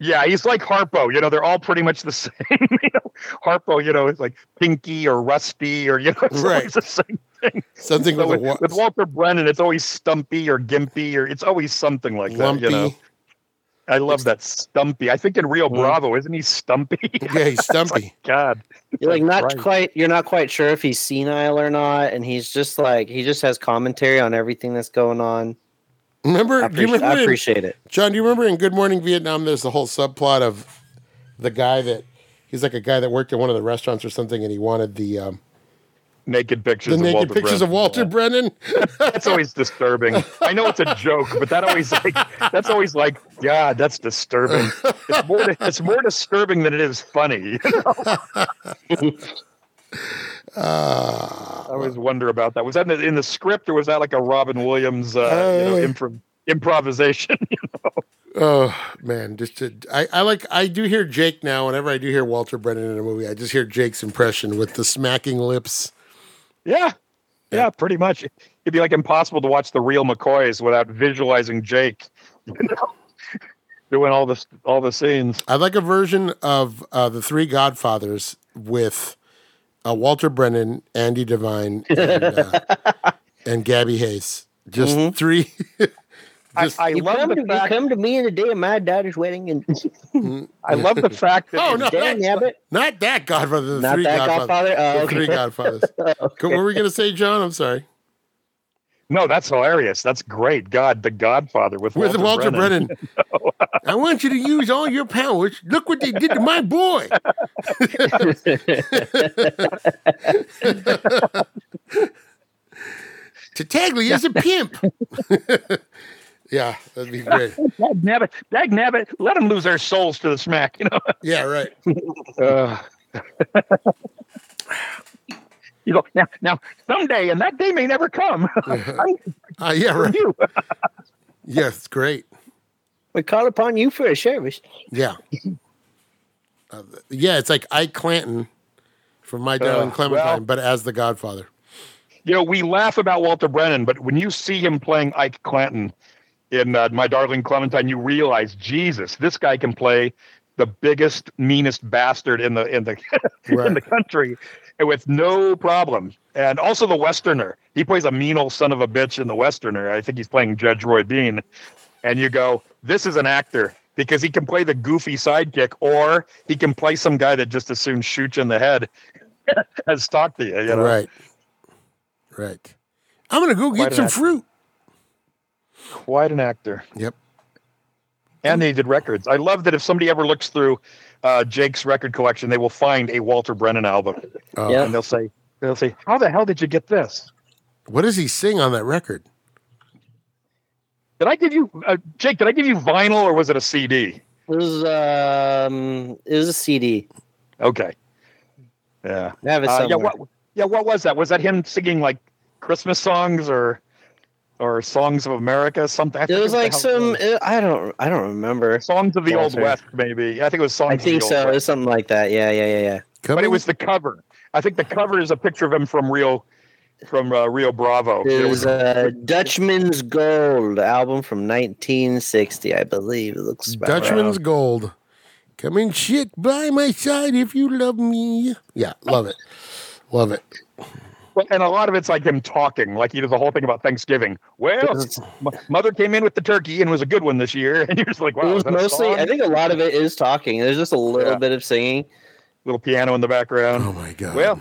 Yeah, he's like Harpo. You know, they're all pretty much the same. you know, Harpo, you know, it's like Pinky or Rusty or you know, it's Right. always the same thing. Something So with with, with Walter Brennan, it's always Stumpy or Gimpy or it's always something like lumpy. that. You know, I love that Stumpy. I think in Rio mm. Bravo, isn't he Stumpy? Yeah, he's Stumpy. God, You're like not Right. quite. You're not quite sure if he's senile or not, and he's just like he just has commentary on everything that's going on. Remember? I, do you appreciate, remember? I in- it. John, do you remember in Good Morning Vietnam? There's the whole subplot of the guy that he's like a guy that worked at one of the restaurants or something, and he wanted the um, naked pictures. the of naked Walter pictures of Brennan. Walter Brennan. That's always disturbing. I know it's a joke, but that always like that's always like God, that's disturbing. It's more it's more disturbing than it is funny. you know? Uh, I always wonder about that. Was that in the, in the script or was that like a Robin Williams uh, you know, Uh, improv- improvisation? oh man, just to, I, I like I do hear Jake now. Whenever I do hear Walter Brennan in a movie, I just hear Jake's impression with the smacking lips. yeah. Yeah, pretty much. It'd be like impossible to watch the real McCoys without visualizing Jake. You know? Doing all this all the scenes. I'd like a version of uh, the Three Godfathers with uh, Walter Brennan, Andy Devine, and, uh, and Gabby Hayes. Just Mhm. three. I, Just- I You love come, the to, you fact come to me in the day of my daughter's wedding, and I love the fact that Oh, no. dang nabbit, Not that Godfather. The not three that Godfathers. Godfather. Oh, The three Godfathers. What were we going to say, John? I'm sorry. No, that's hilarious. That's great. God, the Godfather with, With Walter, Brennan. Brennan. I want you to use all your powers. Look what they did to my boy. Tattaglia is a pimp. yeah, that'd be great. Dag nabbit, dag nabbit, let them lose their souls to the smack. You know. Yeah, right. Uh, you know, now, now, someday, and that day may never come. I'm Uh, yeah, right. you. Yes, great. we call upon you for a service. Yeah. Uh, yeah, it's like Ike Clanton from My Darling Uh, Clementine, well- but as the Godfather. You know, we laugh about Walter Brennan, but when you see him playing Ike Clanton in uh, My Darling Clementine, you realize, Jesus, this guy can play the biggest, meanest bastard in the in the in the country, and with no problem. And also the Westerner, he plays a mean old son of a bitch in the Westerner. I think he's playing Judge Roy Bean, and you go, this is an actor because he can play the goofy sidekick, or he can play some guy that just as soon shoots you in the head as talk to you. you know? Right. Right. I'm going to go Quite get some actor. fruit. Quite an actor. Yep. And they did records. I love that if somebody ever looks through uh, Jake's record collection, they will find a Walter Brennan album, Oh, Yeah. and they'll say, "They'll say, how the hell did you get this? What does he sing on that record? Did I give you, uh, Jake? Did I give you vinyl or was it a CD? It was um, it was a CD. Okay, yeah, I have it uh, yeah. What, yeah, what was that? Was that him singing like Christmas songs or or songs of America? Something. I it was what the like some. it I don't. I don't remember. songs of the old Walter. west, maybe. I think it was songs. I of think the so. Old It was something like that. Yeah, yeah, yeah, yeah. but Coming- it was the cover. I think the cover is a picture of him from Rio, from uh, Rio Bravo. It It was uh, Dutchman's Gold album from 1960, I believe. It looks about right. Dutchman's Gold. Come and sit by my side if you love me. Yeah, love it. Love it. Well, and a lot of it's like him talking, like he does the whole thing about Thanksgiving. Well, mother came in with the turkey and was a good one this year, and you're just like, wow, It is was mostly. I think a lot of it is talking. There's just a little Yeah. bit of singing. little piano in the background. Oh my god. Well,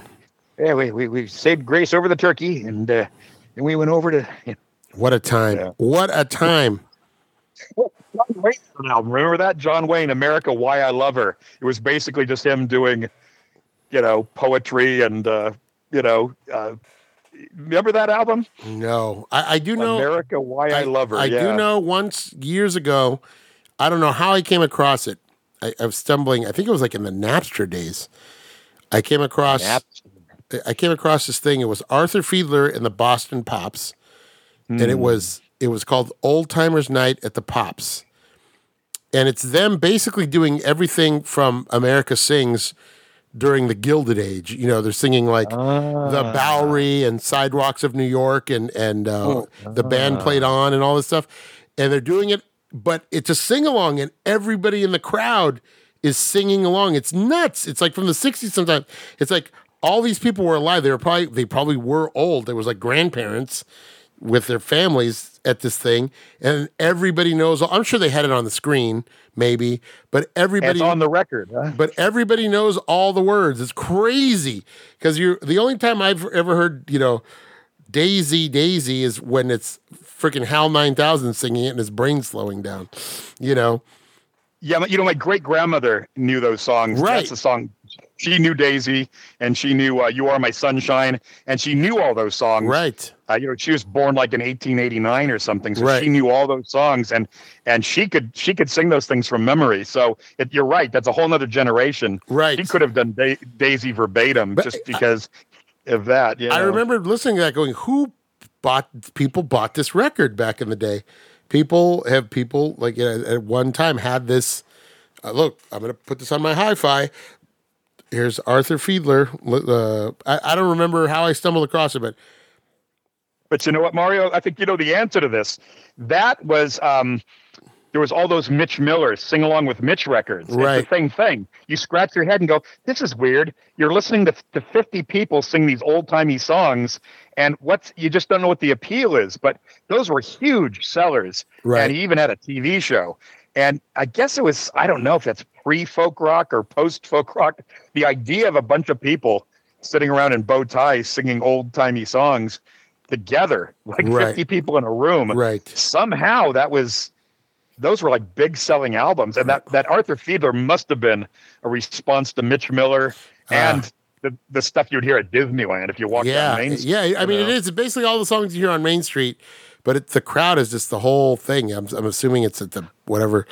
yeah, we, we we saved grace over the turkey, and uh, and we went over to you what a time. Yeah. What a time. know, John Wayne album. Remember that John Wayne, America, Why I Love Her. It was basically just him doing, you know, poetry and uh, you know, uh, remember that album, No. I, I do know America, Why I, Love Her. I yeah. do know once years ago, I don't know how I came across it. I, I was stumbling, I think it was like in the Napster days. I came across Nap- I came across this thing. It was Arthur Fiedler and the Boston Pops, and it was it was called Old Timers Night at the Pops, and it's them basically doing everything from America Sings during the Gilded Age. You know, they're singing like the Bowery and Sidewalks of New York, and and uh, the band played on and all this stuff, and they're doing it, but it's a sing along, and everybody in the crowd is singing along. It's nuts. It's like from the '60s. Sometimes it's like all these people were alive. They were probably they probably were old. There was like grandparents with their families at this thing, and everybody knows. I'm sure they had it on the screen, maybe, but everybody on the record. Huh? but everybody knows all the words. It's crazy because you're the only time I've ever heard, you know, Daisy Daisy is when it's freaking Hal 9000 singing it and his brain slowing down, you know. Yeah, you know, my great grandmother knew those songs. Right. That's the song. She knew Daisy, and she knew uh, "You Are My Sunshine," and she knew all those songs. Right. Uh, you know, she was born like in 1889 or something, so Right. she knew all those songs, and and she could she could sing those things from memory. So it, you're right. That's a whole other generation. Right. She could have done da- Daisy verbatim But- just because of that. You I know. remember listening to that, going, "Who bought? People bought this record back in the day. People have people like at, at one time had this. Uh, look, I'm going to put this on my hi-fi. Here's Arthur Fiedler. Uh, I, I don't remember how I stumbled across it, but But you know what, Mario? I think you know the answer to this. That was um, there was all those Mitch Millers sing along with Mitch records. Right. It's the same thing. You scratch your head and go, "This is weird." You're listening to, to 50 people sing these old timey songs, and what's you just don't know what the appeal is. But those were huge sellers, Right. and he even had a TV show. And I guess it was I don't know if that's pre folk rock or post folk rock. The idea of a bunch of people sitting around in bow ties singing old timey songs together, like Right. 50 people in a room. right, Somehow that was those were like big selling albums. And that, that Arthur Fiedler must have been a response to Mitch Miller and the, the stuff you'd hear at Disneyland if you walked Ah. yeah, down Main Street. yeah. I mean, you it know? is basically all the songs you hear on Main Street, but it, the crowd is just the whole thing. I'm, I'm assuming it's at the whatever.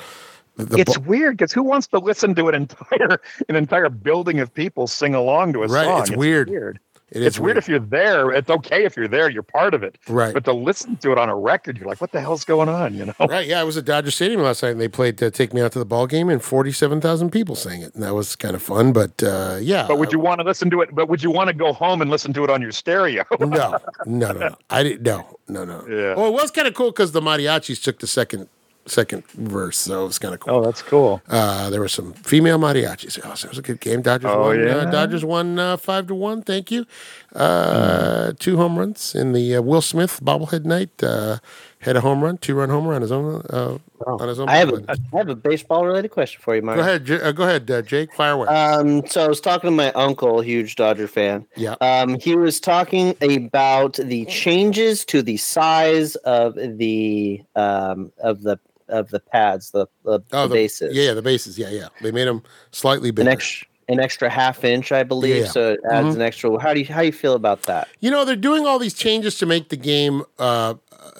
The, It's bu- weird because who wants to listen to an entire an entire building of people sing along to a Right, song? it's weird. weird. It It's weird if you're there. It's okay if you're there. You're part of it. Right. But to listen to it on a record, you're like, what the hell's going on? You know? Right, yeah, I was at Dodger Stadium last night, and they played uh, "Take Me Out to the Ball Game," and forty-seven thousand people sang it, and that was kind of fun. But uh, yeah, But would you want to listen to it? But would you want to go home and listen to it on your stereo? no, no, no, no. I didn't. No, no, no. Yeah. Well, it was kind of cool because the mariachis took the second second verse, so it was kind of cool. Oh, that's cool. Uh, there were some female mariachis. Oh, so it was a good game. Dodgers Oh, won. Uh, yeah? Dodgers won uh, five to one. Thank you. Uh, Two home runs in the uh, Will Smith bobblehead night. Uh, had a home run, two run homer on his own. Uh, on his own. I have a, bobblehead. I have a baseball related question for you, Mario. Go ahead, J- uh, go ahead, uh, Jake. Fire away. Um, so I was talking to my uncle, huge Dodger fan. yeah. Um, he was talking about the changes to the size of the um, of the of the pads, the the, Oh, the bases. Yeah, yeah, the bases. Yeah, yeah. They made them slightly an bigger. extra an extra half inch, I believe. Yeah. So it adds Mhm. an extra. How do you how do you feel about that? You know, they're doing all these changes to make the game. Uh,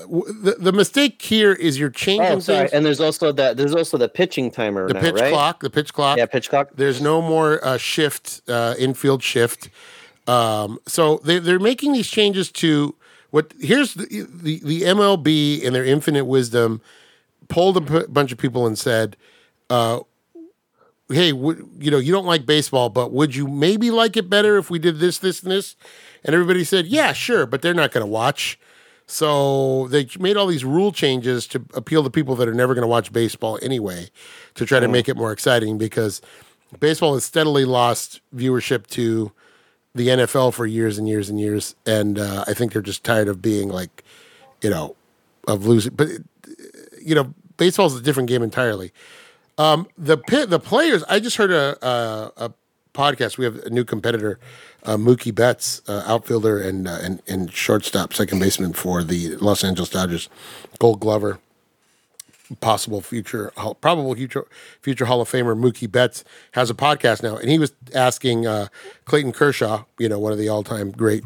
the, the mistake here is you're changing Oh, sorry. things. And there's also that there's also the pitching timer the now, pitch right? clock, the pitch clock. Yeah, pitch clock. There's no more uh, shift, uh, infield shift. Um, so they, they're making these changes to what here's the, the, the MLB in their infinite wisdom polled a p- bunch of people and said, uh, Hey, w- you know, you don't like baseball, but would you maybe like it better if we did this, this, and this? And everybody said, Yeah, sure, but they're not going to watch. So they made all these rule changes to appeal to people that are never going to watch baseball anyway, to try to make it more exciting because baseball has steadily lost viewership to the NFL for years and years and years, and uh, I think they're just tired of being like, you know, of losing. But you know, baseball's a different game entirely. Um, the pit, the players. I just heard a, a, a podcast. We have a new competitor, uh, Mookie Betts, uh, outfielder and, uh, and and shortstop, second baseman for the Los Angeles Dodgers, Gold Glover, possible future, probable future future Hall of Famer Mookie Betts has a podcast now, and he was asking uh, Clayton Kershaw, you know, one of the all time great.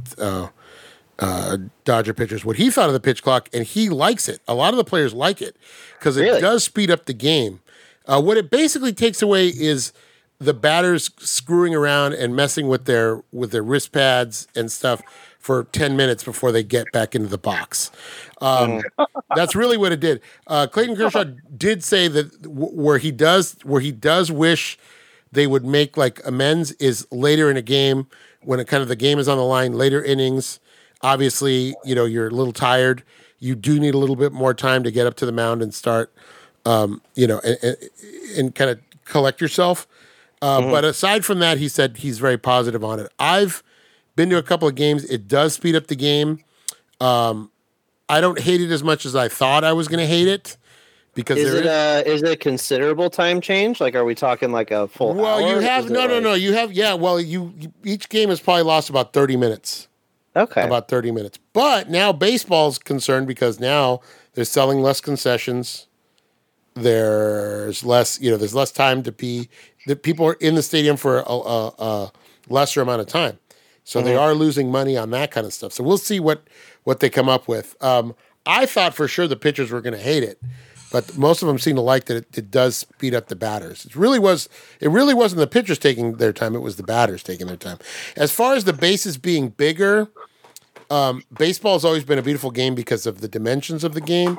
Uh, Dodger pitchers, what he thought of the pitch clock, and he likes it. A lot of the players like it because it Really? does speed up the game. Uh, what it basically takes away is the batters screwing around and messing with their with their wrist pads and stuff for ten minutes before they get back into the box. Um, that's really what it did. Uh, Clayton Kershaw did say that w- where he does where he does wish they would make like amends is later in a game when it kind of the game is on the line, later innings. Obviously, you know you're a little tired. You do need a little bit more time to get up to the mound and start, um, you know, and, and, and kind of collect yourself. Uh, But aside from that, he said he's very positive on it. I've been to a couple of games. It does speed up the game. Um, I don't hate it as much as I thought I was going to hate it because Is a is it a considerable time change? Like, are we talking like a full? well, hour? you have no, no, like- no. You have yeah. Well, you, you each game has probably lost about thirty minutes. Okay. About thirty minutes. But now baseball's concerned because now they're selling less concessions. There's less, you know, there's less time to be. The people are in the stadium for a, a, a lesser amount of time, so they are losing money on that kind of stuff. So we'll see what what they come up with. Um, I thought for sure the pitchers were going to hate it but most of them seem to like that it, it does speed up the batters. It really was. It really wasn't the pitchers taking their time; it was the batters taking their time. As far as the bases being bigger, um, baseball has always been a beautiful game because of the dimensions of the game.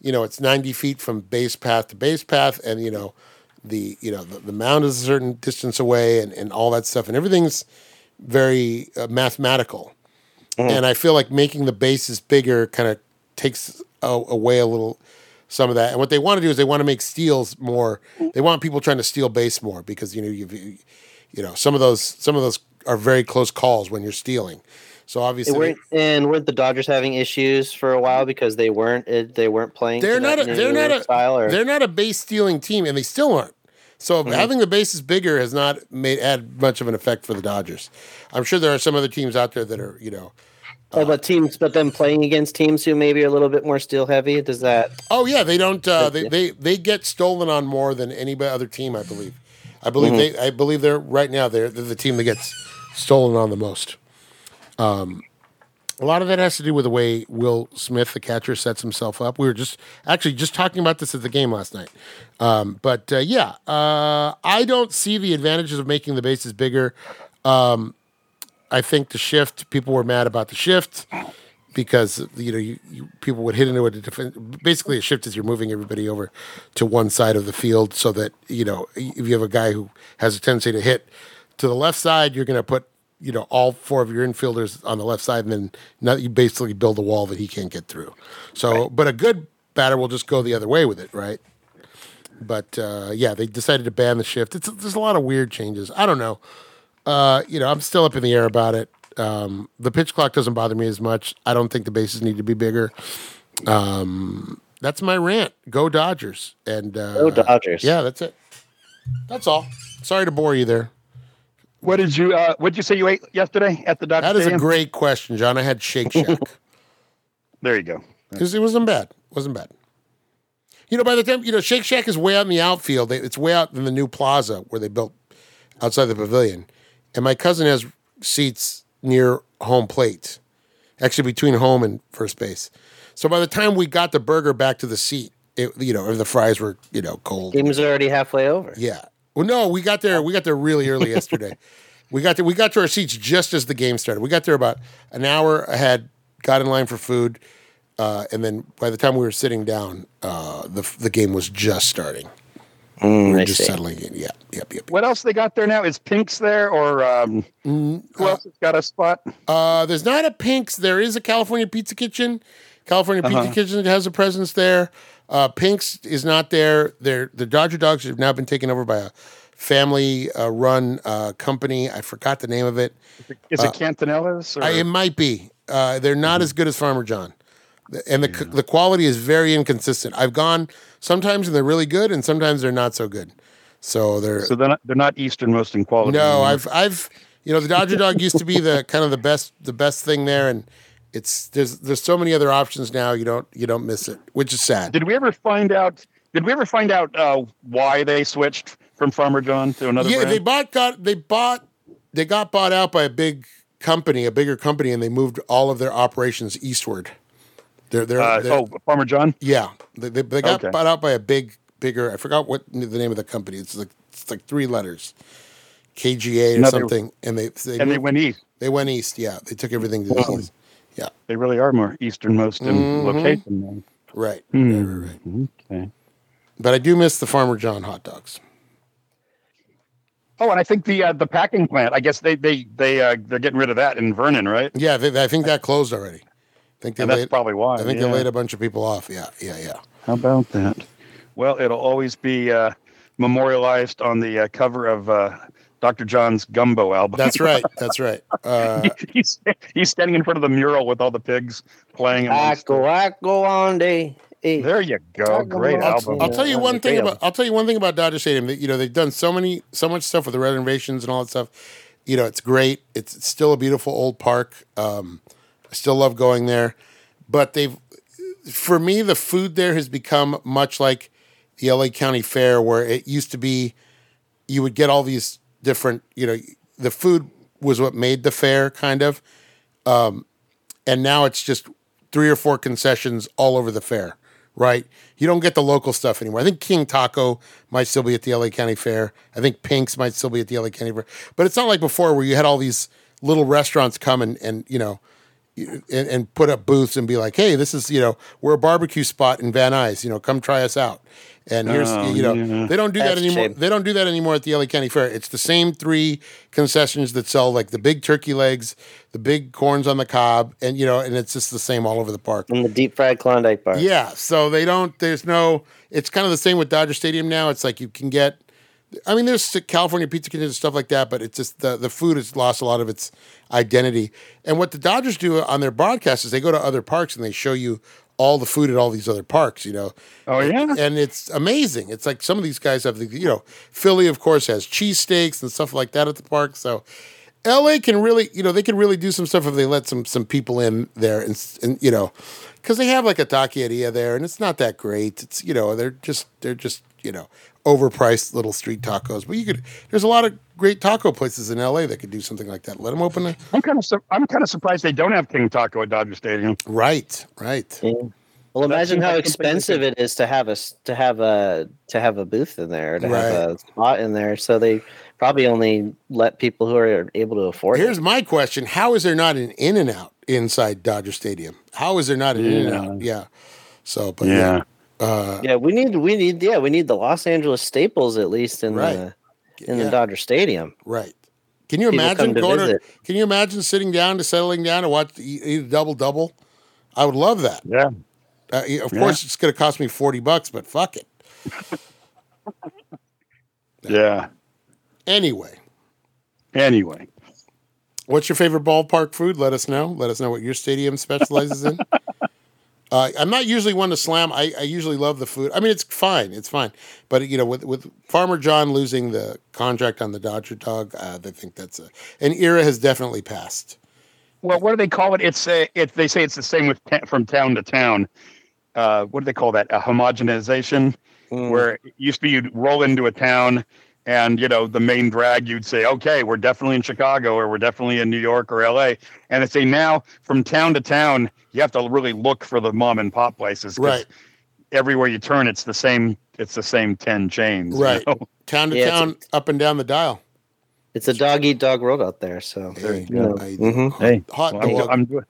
You know, it's ninety feet from base path to base path, and you know, the you know the, the mound is a certain distance away, and and all that stuff, and everything's very uh, mathematical. And I feel like making the bases bigger kind of takes a, away a little some of that. And what they want to do is they want to make steals more. They want people trying to steal base more because you know you you know some of those some of those are very close calls when you're stealing. So obviously weren't, and weren't the Dodgers having issues for a while because they weren't they weren't playing? they're not a, they're not a style or they're not a base stealing team, and they still aren't. So mm-hmm. having the bases bigger has not made had much of an effect for the Dodgers. I'm sure there are some other teams out there that are you know. Oh, but teams, but them playing against teams who maybe are a little bit more steel heavy. Does that? Oh yeah, they don't. Uh, they, they they get stolen on more than any other team, I believe. I believe they. I believe they're right now. They're, they're the team that gets stolen on the most. Um, a lot of that has to do with the way Will Smith, the catcher, sets himself up. We were just actually just talking about this at the game last night. Um, but uh, yeah, uh, I don't see the advantages of making the bases bigger. Um, I think the shift. People were mad about the shift because you know you, you, people would hit into it. Basically, a shift is you're moving everybody over to one side of the field so that you know if you have a guy who has a tendency to hit to the left side, you're going to put you know all four of your infielders on the left side, and then you basically build a wall that he can't get through. So, but a good batter will just go the other way with it, right? But uh, yeah, they decided to ban the shift. It's, there's a lot of weird changes. I don't know. Uh, you know, I'm still up in the air about it. Um, the pitch clock doesn't bother me as much. I don't think the bases need to be bigger. Um, that's my rant. Go Dodgers. And uh, Go Dodgers. Yeah, that's it. That's all. Sorry to bore you there. What did you? Uh, what did you say you ate yesterday at the Dodgers? That is a great question, John. I had Shake Shack There you go. because it wasn't bad. It wasn't bad. You know, by the time you know, Shake Shack is way out in the outfield. It's way out in the new plaza where they built outside the pavilion, and my cousin has seats near home plate, actually between home and first base. So by the time we got the burger back to the seat, it, you know, the fries were you know cold. Game's already halfway over. Yeah. Well, no, we got there. We got there really early yesterday. we got to we got to our seats just as the game started. We got there about an hour ahead. Got in line for food, uh, and then by the time we were sitting down, uh, the the game was just starting. We Mm, were I just see. settling in. Yeah. Yep. Yep. What else they got there now? Is Pink's there or um, Mm, who else has got a spot? Uh, there's not a Pink's. There is a California Pizza Kitchen. California Pizza Uh-huh. Kitchen has a presence there. Uh, Pink's is not there. They're, the Dodger Dogs have now been taken over by a family uh, run uh, company. I forgot the name of it. Is it Cantanella's? Or? Uh, I, it might be. Uh, they're not Mm-hmm. as good as Farmer John, The- and the c the quality is very inconsistent. I've gone sometimes and they're really good, and sometimes they're not so good. So they're so they're not, they're not easternmost in quality. no. anymore. I've I've you know the Dodger Dog used to be the kind of the best the best thing there, and it's there's there's so many other options now. You don't you don't miss it, which is sad. Did we ever find out? Did we ever find out uh, why they switched from Farmer John to another yeah, brand? they bought got they bought they got bought out by a big company, a bigger company, and they moved all of their operations eastward. They're they're, uh, they're oh, Farmer John. Yeah, they, they, they got Okay. bought out by a big, bigger. I forgot what the name of the company. It's like it's like three letters, KGA or No, something. And they they, And they went east. they went east. Yeah, they took everything to the east. Yeah, They really are more easternmost in Mhm. location. Then. right, Hmm. right, right, right. Okay. But I do miss the Farmer John hot dogs. Oh, and I think the uh, the packing plant. I guess they they they uh, they're getting rid of that in Vernon, right? Yeah, they, I think that closed already. I think they And that's laid. probably why. I think yeah. they laid a bunch of people off. Yeah, yeah, yeah. How about that? Well, it'll always be uh, memorialized on the uh, cover of uh, Dr. John's Gumbo album. That's right. That's right. Uh, he's he's standing in front of the mural with all the pigs playing. and I go, go on day. Hey. There you go. Great I'll- album. I'll tell you one thing about I'll tell you one thing about Dodger Stadium. That, you know they've done so many so much stuff with the renovations and all that stuff. You know it's great. It's, it's still a beautiful old park. Um, I still love going there, but they've for me the food there has become much like the LA County Fair, where it used to be. You would get all these different. You know the food was what made the fair kind of, um, and now it's just three or four concessions all over the fair right? You don't get the local stuff anymore. I think King Taco might still be at the LA County Fair. I think Pink's might still be at the LA County Fair. But it's not like before where you had all these little restaurants come and, and you know, and, and put up booths and be like, hey, this is, you know, we're a barbecue spot in Van Nuys, you know, come try us out. And here's, Oh, you know, yeah. they don't do that That's a anymore. shame. They don't do that anymore at the LA County Fair. It's the same three concessions that sell like the big turkey legs, the big corns on the cob, and you know, and it's just the same all over the park. In the deep fried Klondike bar. Yeah, so they don't. There's no. It's kind of the same with Dodger Stadium now. It's like you can get. I mean, there's California Pizza Kitchen and stuff like that, but it's just the the food has lost a lot of its identity. And what the Dodgers do on their broadcast is they go to other parks and they show you all the food at all these other parks. You know. Oh, yeah? and it's amazing. It's like some of these guys have the you know Philly, of course, has cheesesteaks and stuff like that at the park. So. LA can really, you know, they can really do some stuff if they let some some people in there, and, and you know, because they have like a taqueria there, and it's not that great. It's you know, they're just they're just you know overpriced little street tacos. But you could, there's a lot of great taco places in LA that could do something like that. Let them open a I'm kind of su- I'm kind of surprised they don't have King Taco at Dodger Stadium. right, right. Yeah. Well, imagine how like something they expensive it is to have a s- to have a to have a booth in there, to Right. have a spot in there. So they probably only let people who are able to afford it. Here's it. my question: How is there not an In and Out inside Dodger Stadium? How is there not an In and Out? Yeah. So, but yeah, uh, Yeah, we need we need yeah we need the Los Angeles staples at least in Right. the in yeah, the Dodger Stadium. right. Can you People imagine going to? Can you imagine sitting down to settling down to watch eat, eat a double double? I would love that. Yeah. Uh, of Yeah. course, it's going to cost me forty bucks, but fuck it. Yeah. Anyway, Anyway. what's your favorite ballpark food? Let us know. Let us know what your stadium specializes in. Uh, I'm not usually one to slam. I, I usually love the food. I mean, it's fine. It's fine. But you know, with with Farmer John losing the contract on the Dodger dog, uh, they think that's a an era has definitely passed. Well, what do they call it? It's a, it. They say it's the same with ta- from town to town. Uh, what do they call that? A homogenization, Mm. where it used to be you'd roll into a town, and you know the main drag you'd say, okay, we're definitely in Chicago or we're definitely in New York or L.A. And they say now from town to town, you have to really look for the mom and pop places. 'cause Right. Everywhere you turn, it's the same. It's the same ten chains. you Right. know? Town to Yeah, it's a- town, up and down the dial. It's a dog eat dog world out there. So Hey, you go. how you Mhm. Hey, hot Well, I'm, dog. I'm doing.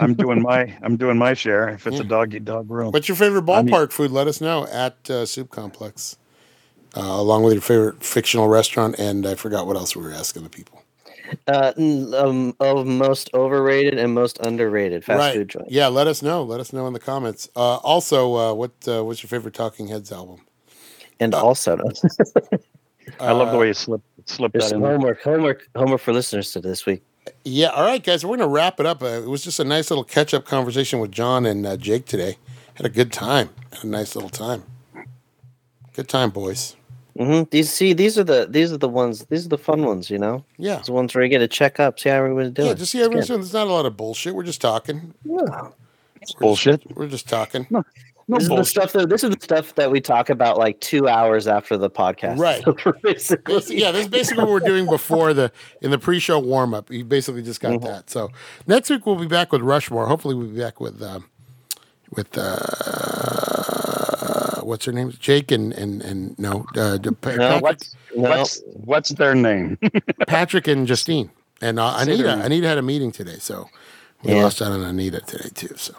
I'm doing my. I'm doing my share. If it's Yeah. a dog eat dog world. What's your favorite I mean- ballpark food? Let us know at uh, Soup Complex, uh, along with your favorite fictional restaurant. And I forgot what else we were asking the people. uh, um, of most overrated and most underrated fast right? food joint. Yeah, let us know. Let us know in the comments. Uh, also, uh, what uh, what's your favorite Talking Heads album? And also, I love the Uh, way you slip slipped there's that some in. there. homework, homework, homework for listeners to this week. Yeah, all right, guys. We're gonna wrap it up. Uh, it was just a nice little catch up conversation with John and uh, Jake today. Had a good time. Had a nice little time. Good time, boys. Hmm These see, these are the these are the ones. These are the fun ones. You know, Yeah. These are the ones where you get to check up, see how everyone's doing. Yeah, just see It's everyone's good. doing. There's not a lot of bullshit. We're just talking. Yeah. Bullshit. We're just talking. No this is the bullshit. stuff that this is the stuff that we talk about like two hours after the podcast. Right. basically, Basi- yeah, this is basically what we're doing before the in the pre-show warm up. You basically just got that. So next week we'll be back with Rushmore. Hopefully we'll be back with um, with uh, what's her name? Jake and and and no, uh, No. Patrick, What's No. what's what's their name? Patrick and Justine and uh, Say Anita. their. Anita had a meeting today, so we Yeah. lost out on Anita today too. So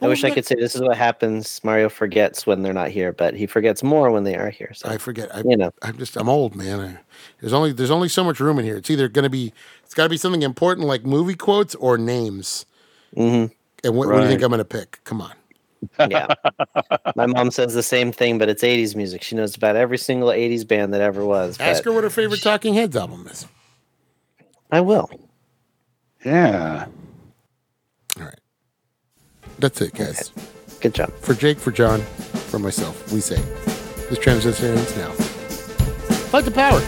I wish I could say this is what happens. Mario forgets when they're not here, but he forgets more when they are here. So I forget. I, you know, I'm just I'm old, man. I, there's only there's only so much room in here. It's either going to be it's got to be something important like movie quotes or names. hmm And what, what do you think I'm going to pick? Come on. Yeah. My mom says the same thing, but it's '80s music. She knows about every single '80s band that ever was. Ask her what her favorite Talking Heads album is. I will. yeah. All right. That's it, guys. Good job. For Jake, for John, for myself, we say this transition ends now. Fight the power.